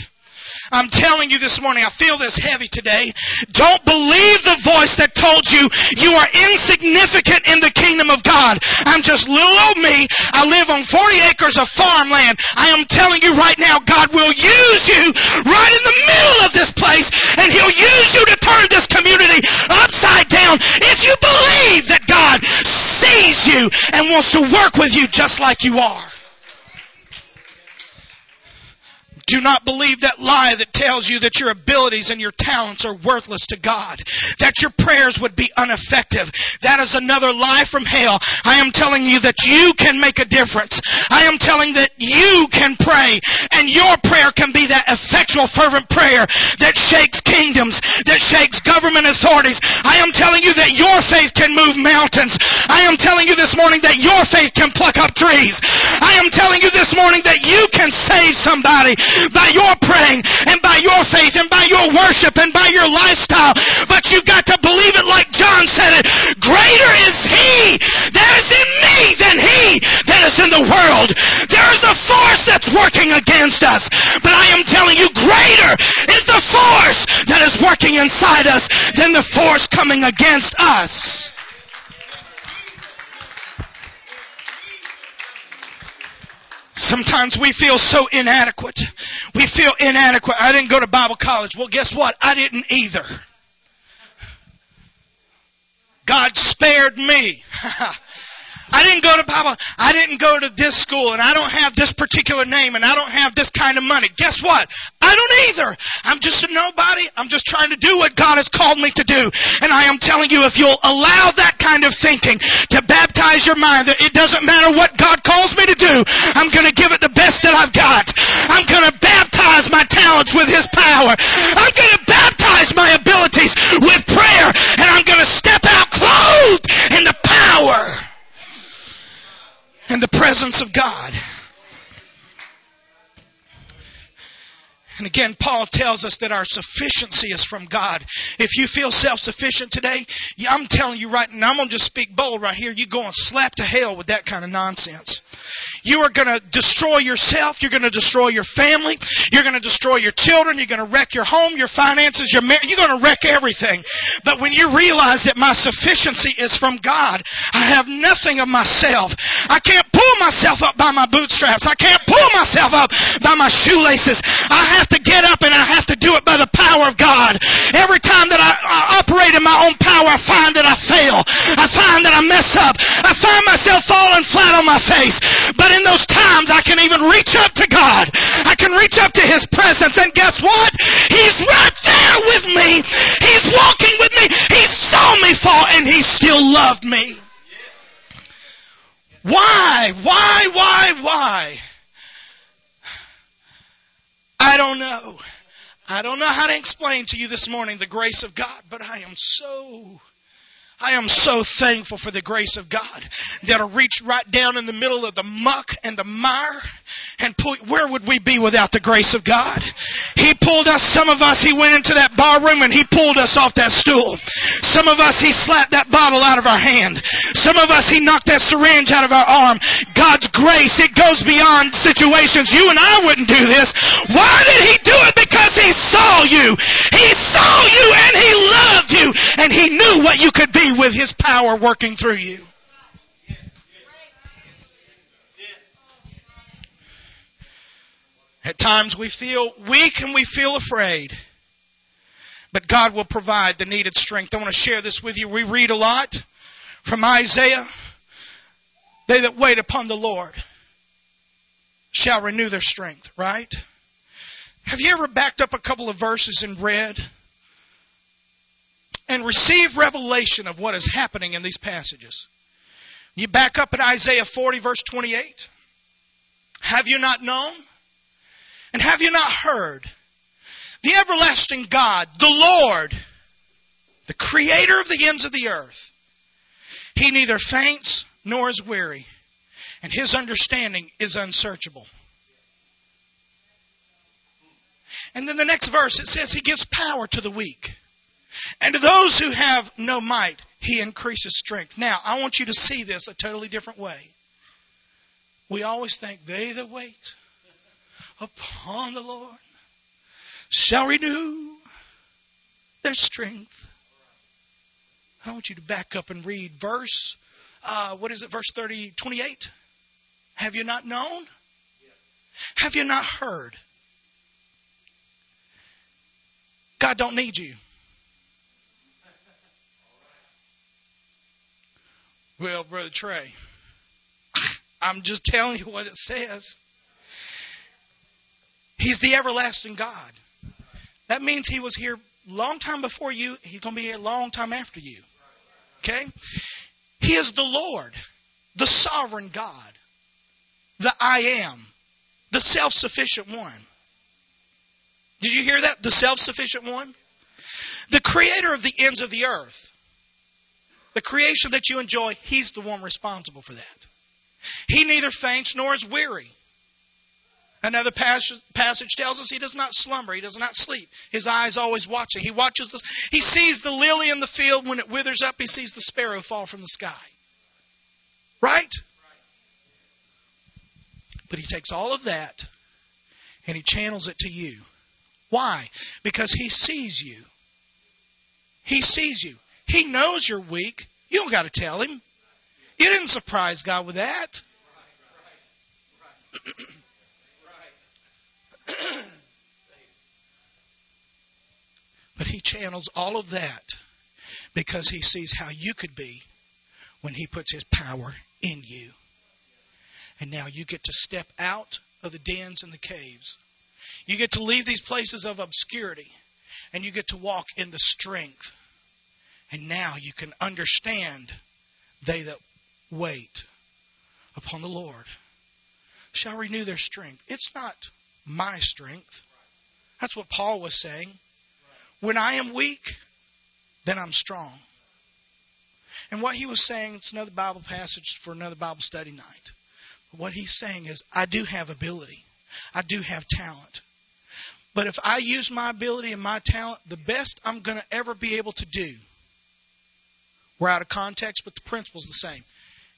I'm telling you this morning, I feel this heavy today. Don't believe the voice that told you you are insignificant in the kingdom of God. I'm just little old me. I live on 40 acres of farmland. I am telling you right now, God will use you right in the middle of this place and He'll use you to turn this community upside down if you believe that God sees you and wants to work with you just like you are. Do not believe that lie that tells you that your abilities and your talents are worthless to God. That your prayers would be ineffective. That is another lie from hell. I am telling you that you can make a difference. I am telling that you can pray and your prayer can be that effectual fervent prayer that shakes kingdoms, that shakes government authorities. I am telling you that your faith can move mountains. I am telling you this morning that your faith can pluck up trees. I am telling you this morning that you can save somebody by your praying and by your faith and by your worship and by your lifestyle. But you've got to believe it like John said it. Greater is he that is in me than he that is in the world. There is a force that's working against us. But I am telling you, greater is the force that is working inside us than the force coming against us. Sometimes we feel so inadequate. We feel inadequate. I didn't go to Bible college. Well, guess what? I didn't either. God spared me. <laughs> I didn't go to Bible, I didn't go to this school and I don't have this particular name and I don't have this kind of money. Guess what? I don't either. I'm just a nobody. I'm just trying to do what God has called me to do. And I am telling you, if you'll allow that kind of thinking to baptize your mind that it doesn't matter what God calls me to do, I'm going to give it the best that I've got. I'm going to baptize my talents with His power. I'm going to baptize my abilities with prayer and I'm going to step out clothed in the power in the presence of God. And again, Paul tells us that our sufficiency is from God. If you feel self-sufficient today, I'm telling you right now, I'm going to just speak bold right here. You go and slap to hell with that kind of nonsense. You are going to destroy yourself. You're going to destroy your family. You're going to destroy your children. You're going to wreck your home, your finances, your marriage. You're going to wreck everything. But when you realize that my sufficiency is from God, I have nothing of myself. I can't pull myself up by my bootstraps. I can't pull myself up by my shoelaces. I have to get up and I have to do it by the power of God. Every time that I, I operate in my own power, I find that I fail. I find that I mess up. I find myself falling flat on my face. But in those times, I can even reach up to God. I can reach up to His presence. And guess what? He's right there with me. He's walking with me. He saw me fall and He still loved me. Why? Why? Why? Why? I don't know. I don't know how to explain to you this morning the grace of God, but I am so I am so thankful for the grace of God that'll reach right down in the middle of the muck and the mire and pull, where would we be without the grace of God? He pulled us, some of us, he went into that bar room and he pulled us off that stool. Some of us, he slapped that bottle out of our hand. Some of us, he knocked that syringe out of our arm. God's grace, it goes beyond situations. You and I wouldn't do this. Why did he do it? Because he saw you. He saw you and he loved you and he knew what you could be with his power working through you. At times we feel weak and we feel afraid. But God will provide the needed strength. I want to share this with you. We read a lot from Isaiah. They that wait upon the Lord shall renew their strength, right? Have you ever backed up a couple of verses and read and receive revelation of what is happening in these passages? You back up at Isaiah 40 verse 28. Have you not known? And have you not heard? The everlasting God, the Lord, the creator of the ends of the earth, he neither faints nor is weary, and his understanding is unsearchable. And then the next verse it says he gives power to the weak. And to those who have no might, he increases strength. Now, I want you to see this a totally different way. We always think they that wait upon the Lord shall renew their strength. I want you to back up and read verse, uh, what is it, verse 30, 28? Have you not known? Have you not heard? God don't need you. Well, Brother Trey, <laughs> I'm just telling you what it says. He's the everlasting God. That means he was here a long time before you. He's going to be here a long time after you. Okay? He is the Lord, the sovereign God, the I am, the self sufficient one. Did you hear that? The self sufficient one? The creator of the ends of the earth. The creation that you enjoy, he's the one responsible for that. He neither faints nor is weary. Another passage tells us he does not slumber, he does not sleep. His eyes always watching. He watches the, he sees the lily in the field when it withers up, he sees the sparrow fall from the sky. Right? But he takes all of that and he channels it to you. Why? Because he sees you. He sees you. He knows you're weak. You don't got to tell him. You didn't surprise God with that. <clears throat> but he channels all of that because he sees how you could be when he puts his power in you. And now you get to step out of the dens and the caves. You get to leave these places of obscurity and you get to walk in the strength. And now you can understand they that wait upon the Lord shall renew their strength. It's not my strength. That's what Paul was saying. When I am weak, then I'm strong. And what he was saying, it's another Bible passage for another Bible study night. What he's saying is, I do have ability. I do have talent. But if I use my ability and my talent, the best I'm going to ever be able to do, we're out of context, but the principle's the same,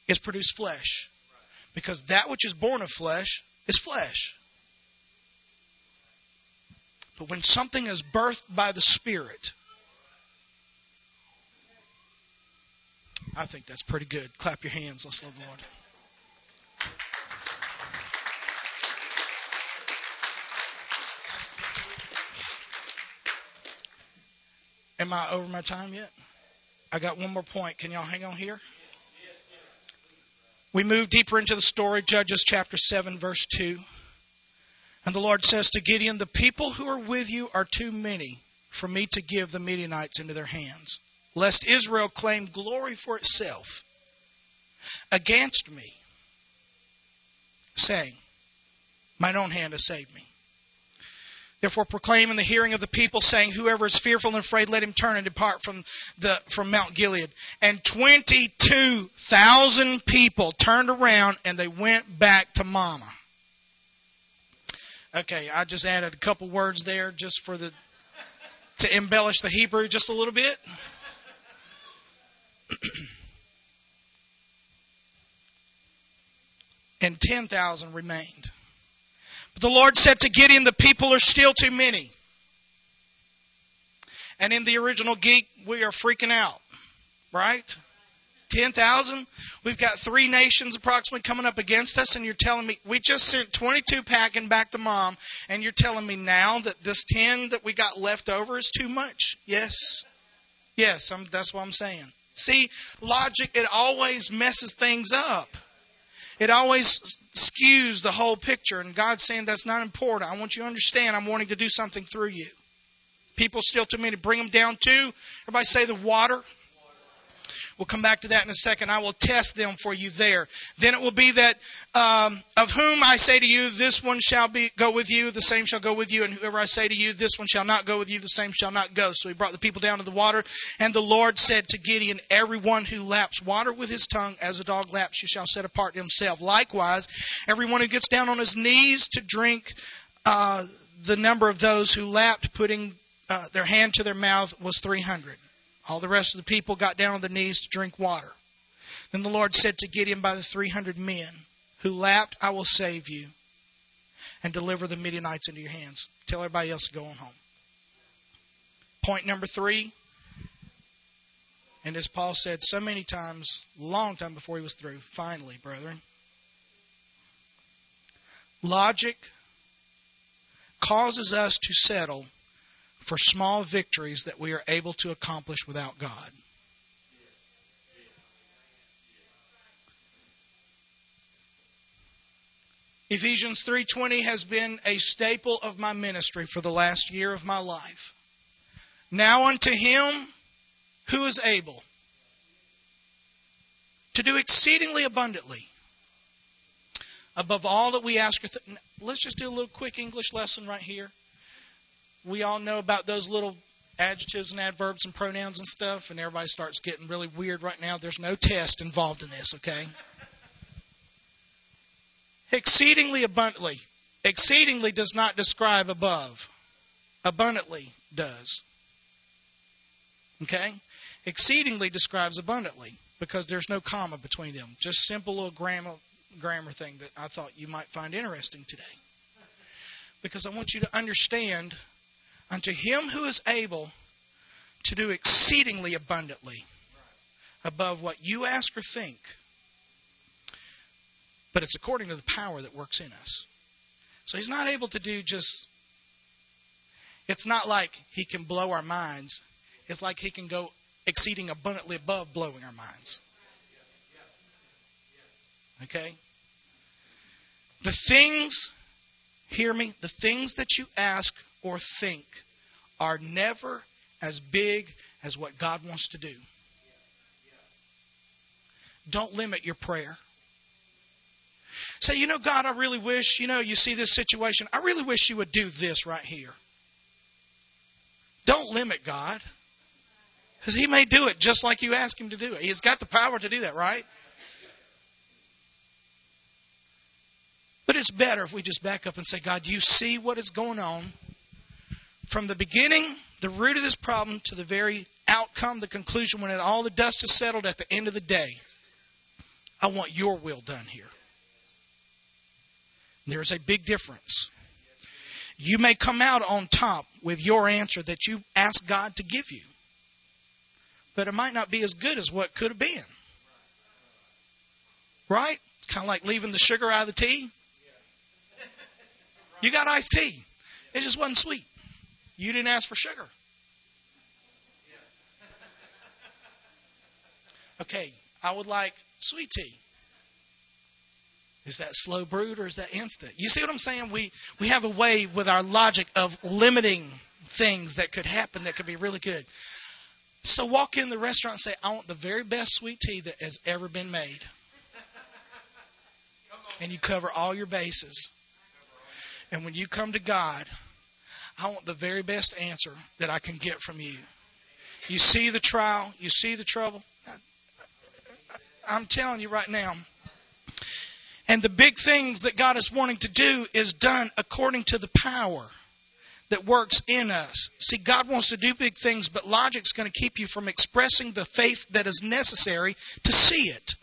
It's produce flesh. Because that which is born of flesh is flesh. But when something is birthed by the Spirit, I think that's pretty good. Clap your hands. Let's love the Lord. Am I over my time yet? I got one more point. Can y'all hang on here? We move deeper into the story, Judges chapter 7, verse 2. And the Lord says to Gideon, The people who are with you are too many for me to give the Midianites into their hands, lest Israel claim glory for itself against me, saying, Mine own hand has saved me. Therefore proclaim in the hearing of the people, saying, Whoever is fearful and afraid, let him turn and depart from the from Mount Gilead. And twenty two thousand people turned around and they went back to Mama. Okay, I just added a couple words there just for the to embellish the Hebrew just a little bit. <clears throat> and 10,000 remained. But the Lord said to Gideon, The people are still too many. And in the original geek, we are freaking out, right? 10,000. We've got three nations approximately coming up against us, and you're telling me we just sent 22 packing back to mom, and you're telling me now that this 10 that we got left over is too much? Yes. Yes, I'm, that's what I'm saying. See, logic, it always messes things up. It always skews the whole picture, and God's saying that's not important. I want you to understand I'm wanting to do something through you. People still too many to bring them down to, everybody say the water. We'll come back to that in a second. I will test them for you there. Then it will be that um, of whom I say to you, this one shall be go with you, the same shall go with you, and whoever I say to you, this one shall not go with you, the same shall not go. So he brought the people down to the water, and the Lord said to Gideon, Everyone who laps water with his tongue, as a dog laps, you shall set apart himself. Likewise, everyone who gets down on his knees to drink, uh, the number of those who lapped, putting uh, their hand to their mouth, was three hundred. All the rest of the people got down on their knees to drink water. Then the Lord said to Gideon, By the 300 men who lapped, I will save you and deliver the Midianites into your hands. Tell everybody else to go on home. Point number three, and as Paul said so many times, long time before he was through, finally, brethren, logic causes us to settle for small victories that we are able to accomplish without God. Ephesians 3:20 has been a staple of my ministry for the last year of my life. Now unto him who is able to do exceedingly abundantly above all that we ask. Let's just do a little quick English lesson right here. We all know about those little adjectives and adverbs and pronouns and stuff and everybody starts getting really weird right now. There's no test involved in this, okay? exceedingly abundantly. Exceedingly does not describe above. Abundantly does. Okay? Exceedingly describes abundantly because there's no comma between them. Just simple little grammar grammar thing that I thought you might find interesting today. Because I want you to understand unto him who is able to do exceedingly abundantly above what you ask or think but it's according to the power that works in us. So he's not able to do just, it's not like he can blow our minds. It's like he can go exceeding abundantly above blowing our minds. Okay? The things, hear me, the things that you ask or think are never as big as what God wants to do. Don't limit your prayer. Say, you know, God, I really wish, you know, you see this situation. I really wish you would do this right here. Don't limit God. Because He may do it just like you ask Him to do it. He's got the power to do that, right? But it's better if we just back up and say, God, you see what is going on from the beginning, the root of this problem, to the very outcome, the conclusion, when all the dust is settled at the end of the day. I want your will done here. There's a big difference. You may come out on top with your answer that you asked God to give you, but it might not be as good as what could have been. Right? Kind of like leaving the sugar out of the tea. You got iced tea. It just wasn't sweet. You didn't ask for sugar. <laughs> Okay, I would like sweet tea. Is that slow brewed or is that instant? You see what I'm saying? We we have a way with our logic of limiting things that could happen that could be really good. So walk in the restaurant and say, I want the very best sweet tea that has ever been made. And you cover all your bases. And when you come to God, I want the very best answer that I can get from you. You see the trial, you see the trouble. I'm telling you right now, and the big things that God is wanting to do is done according to the power that works in us. See, God wants to do big things, but logic's going to keep you from expressing the faith that is necessary to see it.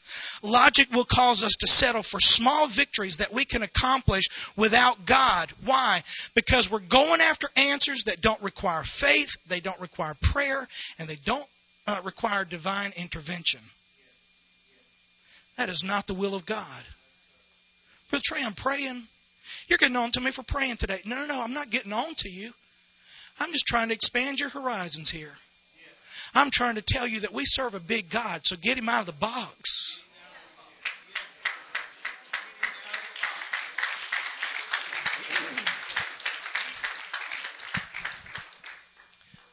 Logic will cause us to settle for small victories that we can accomplish without God. Why? Because we're going after answers that don't require faith, they don't require prayer, and they don't uh, require divine intervention. That is not the will of God. Brother Trey, I'm praying. You're getting on to me for praying today. No, no, no, I'm not getting on to you. I'm just trying to expand your horizons here. I'm trying to tell you that we serve a big God, so get him out of the box.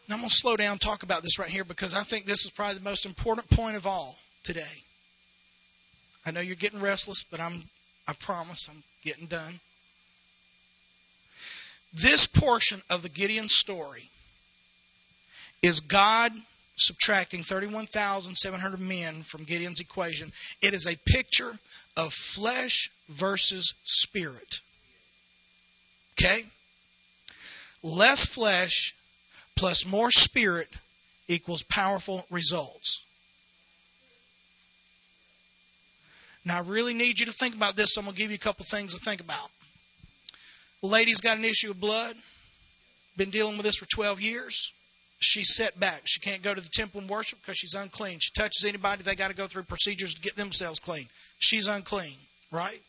Now I'm going to slow down and talk about this right here because I think this is probably the most important point of all today. I know you're getting restless, but I'm I promise I'm getting done. This portion of the Gideon story is God subtracting 31,700 men from Gideon's equation. It is a picture of flesh versus spirit. Okay? Less flesh plus more spirit equals powerful results. Now, I really need you to think about this, so I'm going to give you a couple things to think about. The lady's got an issue of blood, been dealing with this for 12 years. She's set back. She can't go to the temple and worship because she's unclean. She touches anybody, they got to go through procedures to get themselves clean. She's unclean, right?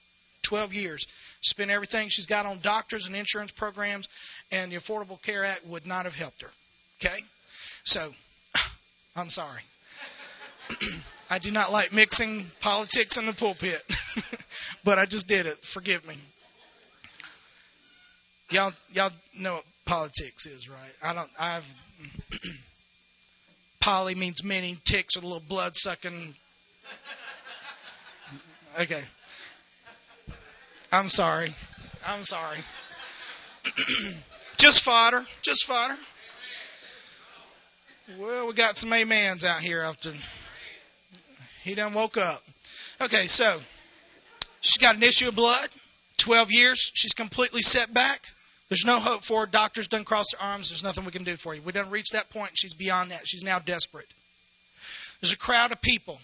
12 years. Spent everything she's got on doctors and insurance programs, and the Affordable Care Act would not have helped her. Okay? So, <clears throat> I'm sorry. <clears throat> I do not like mixing politics in the pulpit, <laughs> but I just did it. Forgive me. Y'all, y'all know what politics is, right? I don't. I've. <clears throat> poly means many. Ticks are the little blood sucking. Okay. I'm sorry. I'm sorry. <clears throat> just fodder. Just fodder. Well, we got some amens out here after he done woke up. Okay, so she's got an issue of blood. 12 years. She's completely set back. There's no hope for her. Doctors done cross their arms. There's nothing we can do for you. We done reached that point. She's beyond that. She's now desperate. There's a crowd of people.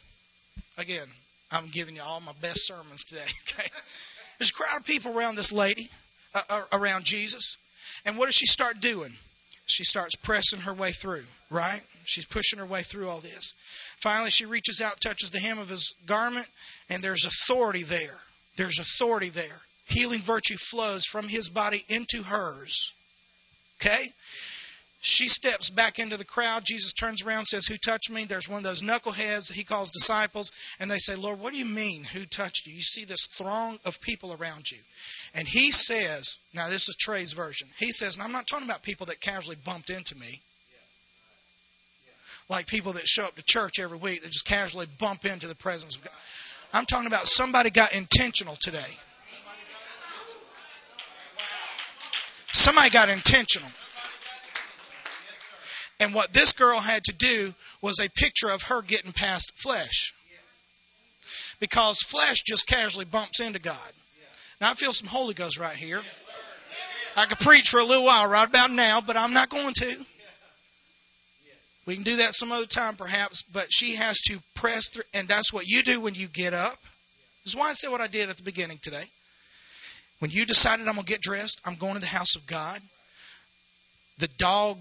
Again, I'm giving you all my best sermons today. <laughs> Okay. There's a crowd of people around this lady, uh, uh, around Jesus. And what does she start doing? She starts pressing her way through, right? She's pushing her way through all this. Finally, she reaches out, touches the hem of his garment, and there's authority there. There's authority there. Healing virtue flows from his body into hers. Okay? She steps back into the crowd. Jesus turns around and says, Who touched me? There's one of those knuckleheads he calls disciples. And they say, Lord, what do you mean, who touched you? You see this throng of people around you. And he says, Now this is Trey's version. He says, and I'm not talking about people that casually bumped into me. Like people that show up to church every week that just casually bump into the presence of God. I'm talking about somebody got intentional today. Somebody got intentional. And what this girl had to do was a picture of her getting past flesh. Because flesh just casually bumps into God. Now I feel some Holy Ghost right here. I could preach for a little while right about now, but I'm not going to. We can do that some other time perhaps, but she has to press through, and that's what you do when you get up. This is why I said what I did at the beginning today. When you decided I'm going to get dressed, I'm going to the house of God. The dog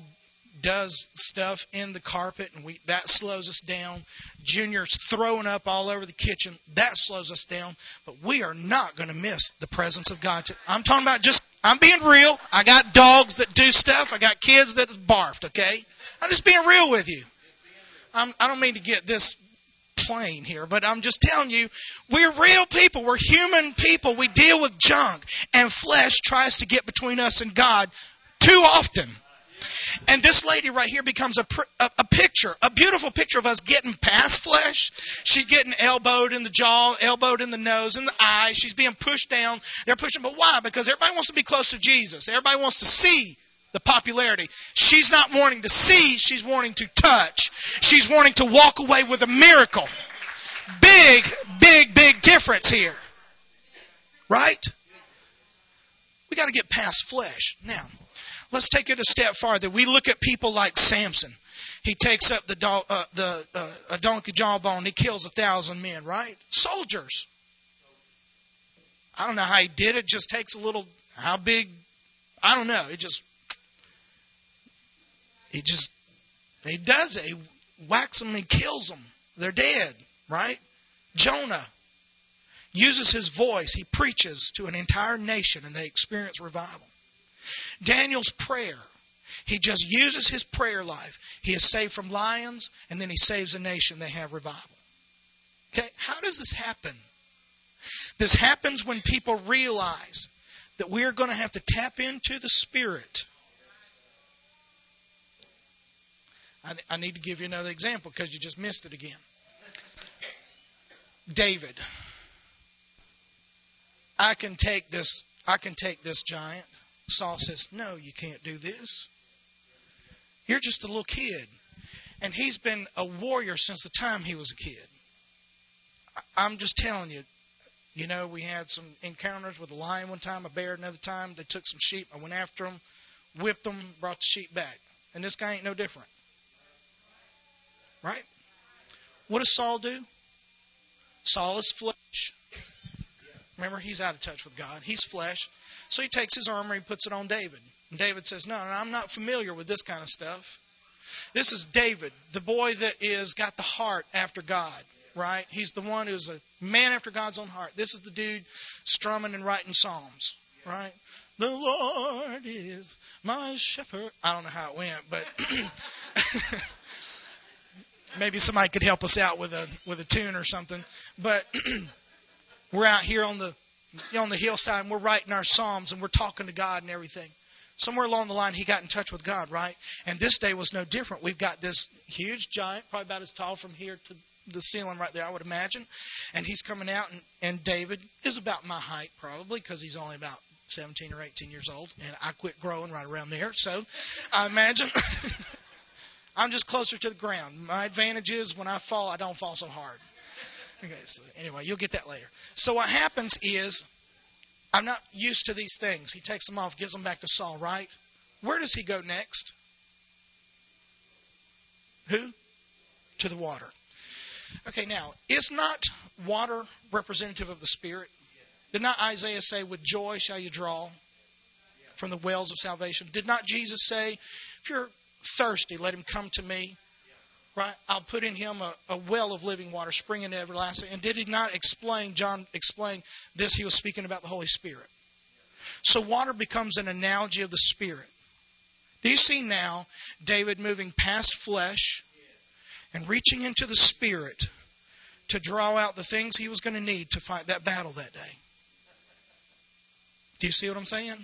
does stuff in the carpet and we that slows us down. Junior's throwing up all over the kitchen. That slows us down. But we are not going to miss the presence of God. I'm talking about just I'm being real. I got dogs that do stuff. I got kids that barfed, okay? I'm just being real with you. I'm, I don't mean to get this plain here, but I'm just telling you, we're real people. We're human people. We deal with junk, and flesh tries to get between us and God too often. And this lady right here becomes a, a, a, picture, a beautiful picture of us getting past flesh. She's getting elbowed in the jaw, elbowed in the nose, in the eye. She's being pushed down. They're pushing, but why? Because everybody wants to be close to Jesus. Everybody wants to see the popularity. She's not wanting to see, she's wanting to touch. She's wanting to walk away with a miracle. Big, big, big difference here. Right? We got to get past flesh. Now, let's take it a step farther. We look at people like Samson. He takes up the, uh, the uh, a donkey jawbone. He kills a thousand men. Right? Soldiers. I don't know how he did it. Just takes a little. How big? I don't know. It just he just he does it. He whacks them and kills them. They're dead, right? Jonah uses his voice. He preaches to an entire nation and they experience revival. Daniel's prayer. He just uses his prayer life. He is saved from lions and then he saves a nation. They have revival. Okay, how does this happen? This happens when people realize that we're going to have to tap into the Spirit I, I need to give you another example because you just missed it again. David. I can take this I can take this giant. Saul says, No, you can't do this. You're just a little kid. And he's been a warrior since the time he was a kid. I'm just telling you, you know, we had some encounters with a lion one time, a bear another time. They took some sheep. I went after them, whipped them, brought the sheep back. And this guy ain't no different. Right? What does Saul do? Saul is flesh. Remember, he's out of touch with God. He's flesh. So he takes his armor and puts it on David. And David says, No, no, I'm not familiar with this kind of stuff. This is David, the boy that is got the heart after God, right? He's the one who's a man after God's own heart. This is the dude strumming and writing psalms, right? The Lord is my shepherd. I don't know how it went, but <clears throat> maybe somebody could help us out with a with a tune or something. But <clears throat> we're out here on the on the hillside and we're writing our psalms and we're talking to God and everything. Somewhere along the line, he got in touch with God, right? And this day was no different. We've got this huge giant, probably about as tall from here to the ceiling right there, I would imagine. And he's coming out, and, and David is about my height, probably, because he's only about 17 or 18 years old, and I quit growing right around there. So I imagine <laughs> I'm just closer to the ground. My advantage is when I fall, I don't fall so hard. Okay, so anyway, you'll get that later. So what happens is I'm not used to these things. He takes them off, gives them back to Saul, right? Where does he go next? Who? To the water. Okay, now, is not water representative of the Spirit? Did not Isaiah say, With joy shall you draw from the wells of salvation? Did not Jesus say, If you're thirsty, let him come to me? Right? I'll put in him a, a well of living water, springing everlasting. And did he not explain, John explained this, he was speaking about the Holy Spirit. So water becomes an analogy of the Spirit. Do you see now David moving past flesh and reaching into the Spirit to draw out the things he was going to need to fight that battle that day? Do you see what I'm saying?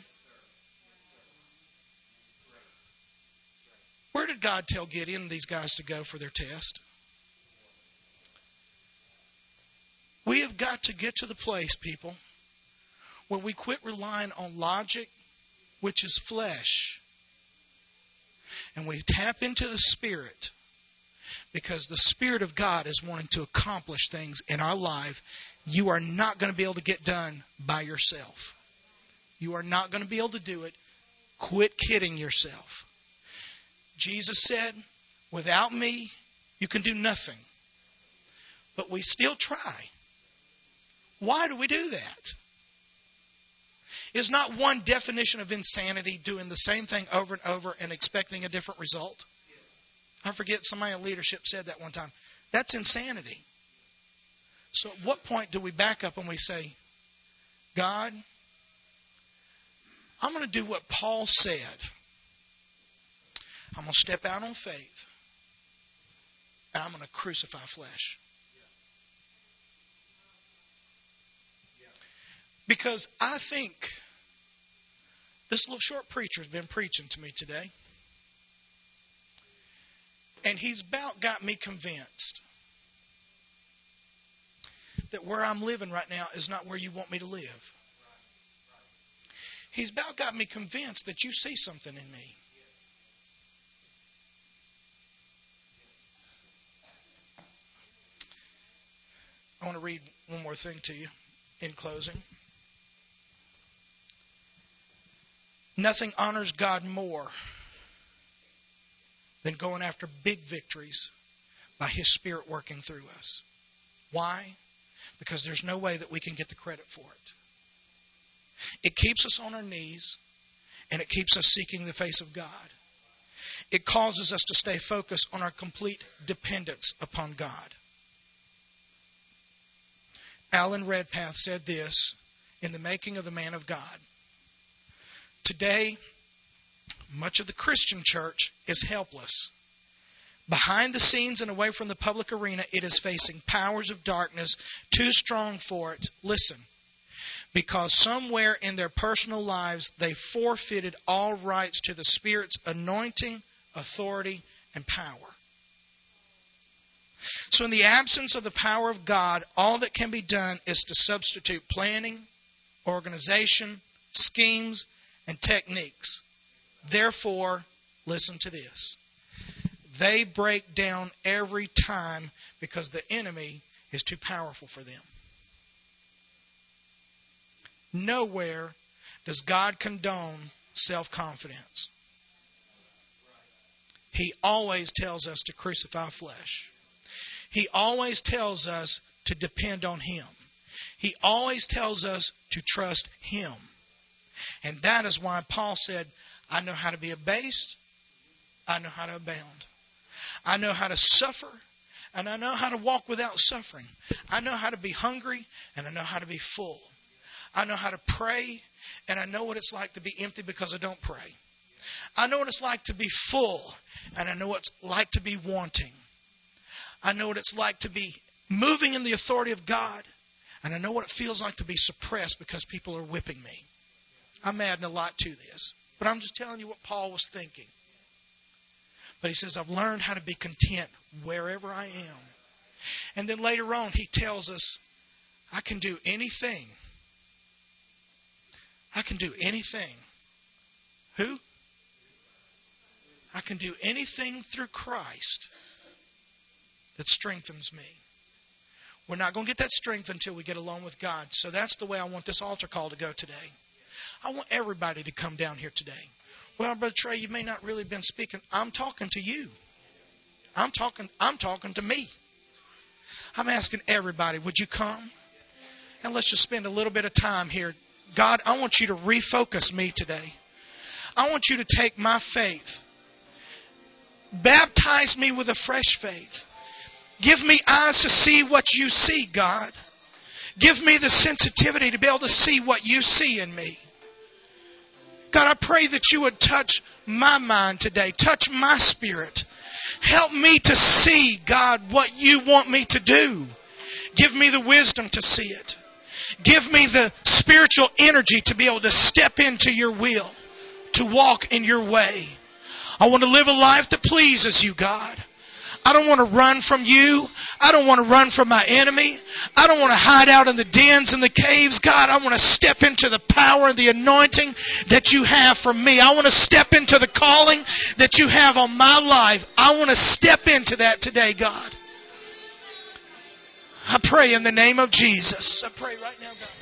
Did God tell Gideon and these guys to go for their test? We have got to get to the place, people, where we quit relying on logic, which is flesh, and we tap into the Spirit because the Spirit of God is wanting to accomplish things in our life you are not going to be able to get done by yourself. You are not going to be able to do it. Quit kidding yourself. Jesus said, Without me, you can do nothing. But we still try. Why do we do that? Is not one definition of insanity doing the same thing over and over and expecting a different result? I forget somebody in leadership said that one time. That's insanity. So at what point do we back up and we say, God, I'm going to do what Paul said. I'm going to step out on faith. And I'm going to crucify flesh. Because I think this little short preacher has been preaching to me today. And he's about got me convinced that where I'm living right now is not where you want me to live. He's about got me convinced that you see something in me. I want to read one more thing to you in closing. Nothing honors God more than going after big victories by His Spirit working through us. Why? Because there's no way that we can get the credit for it. It keeps us on our knees and it keeps us seeking the face of God. It causes us to stay focused on our complete dependence upon God. Alan Redpath said this in The Making of the Man of God. Today, much of the Christian church is helpless. Behind the scenes and away from the public arena, it is facing powers of darkness too strong for it. Listen, because somewhere in their personal lives they forfeited all rights to the Spirit's anointing, authority, and power. So, in the absence of the power of God, all that can be done is to substitute planning, organization, schemes, and techniques. Therefore, listen to this. They break down every time because the enemy is too powerful for them. Nowhere does God condone self confidence. He always tells us to crucify flesh. He always tells us to depend on Him. He always tells us to trust Him. And that is why Paul said, I know how to be abased, I know how to abound. I know how to suffer, and I know how to walk without suffering. I know how to be hungry, and I know how to be full. I know how to pray, and I know what it's like to be empty because I don't pray. I know what it's like to be full, and I know what it's like to be wanting. I know what it's like to be moving in the authority of God. And I know what it feels like to be suppressed because people are whipping me. I'm adding a lot to this. But I'm just telling you what Paul was thinking. But he says, I've learned how to be content wherever I am. And then later on, he tells us, I can do anything. I can do anything. Who? I can do anything through Christ that strengthens me. We're not going to get that strength until we get along with God. So that's the way I want this altar call to go today. I want everybody to come down here today. Well, Brother Trey, you may not really been speaking. I'm talking to you. I'm talking I'm talking to me. I'm asking everybody, would you come? And let's just spend a little bit of time here. God, I want you to refocus me today. I want you to take my faith. Baptize me with a fresh faith. Give me eyes to see what you see, God. Give me the sensitivity to be able to see what you see in me. God, I pray that you would touch my mind today, touch my spirit. Help me to see, God, what you want me to do. Give me the wisdom to see it. Give me the spiritual energy to be able to step into your will, to walk in your way. I want to live a life that pleases you, God. I don't want to run from you. I don't want to run from my enemy. I don't want to hide out in the dens and the caves. God, I want to step into the power and the anointing that you have for me. I want to step into the calling that you have on my life. I want to step into that today, God. I pray in the name of Jesus. I pray right now, God.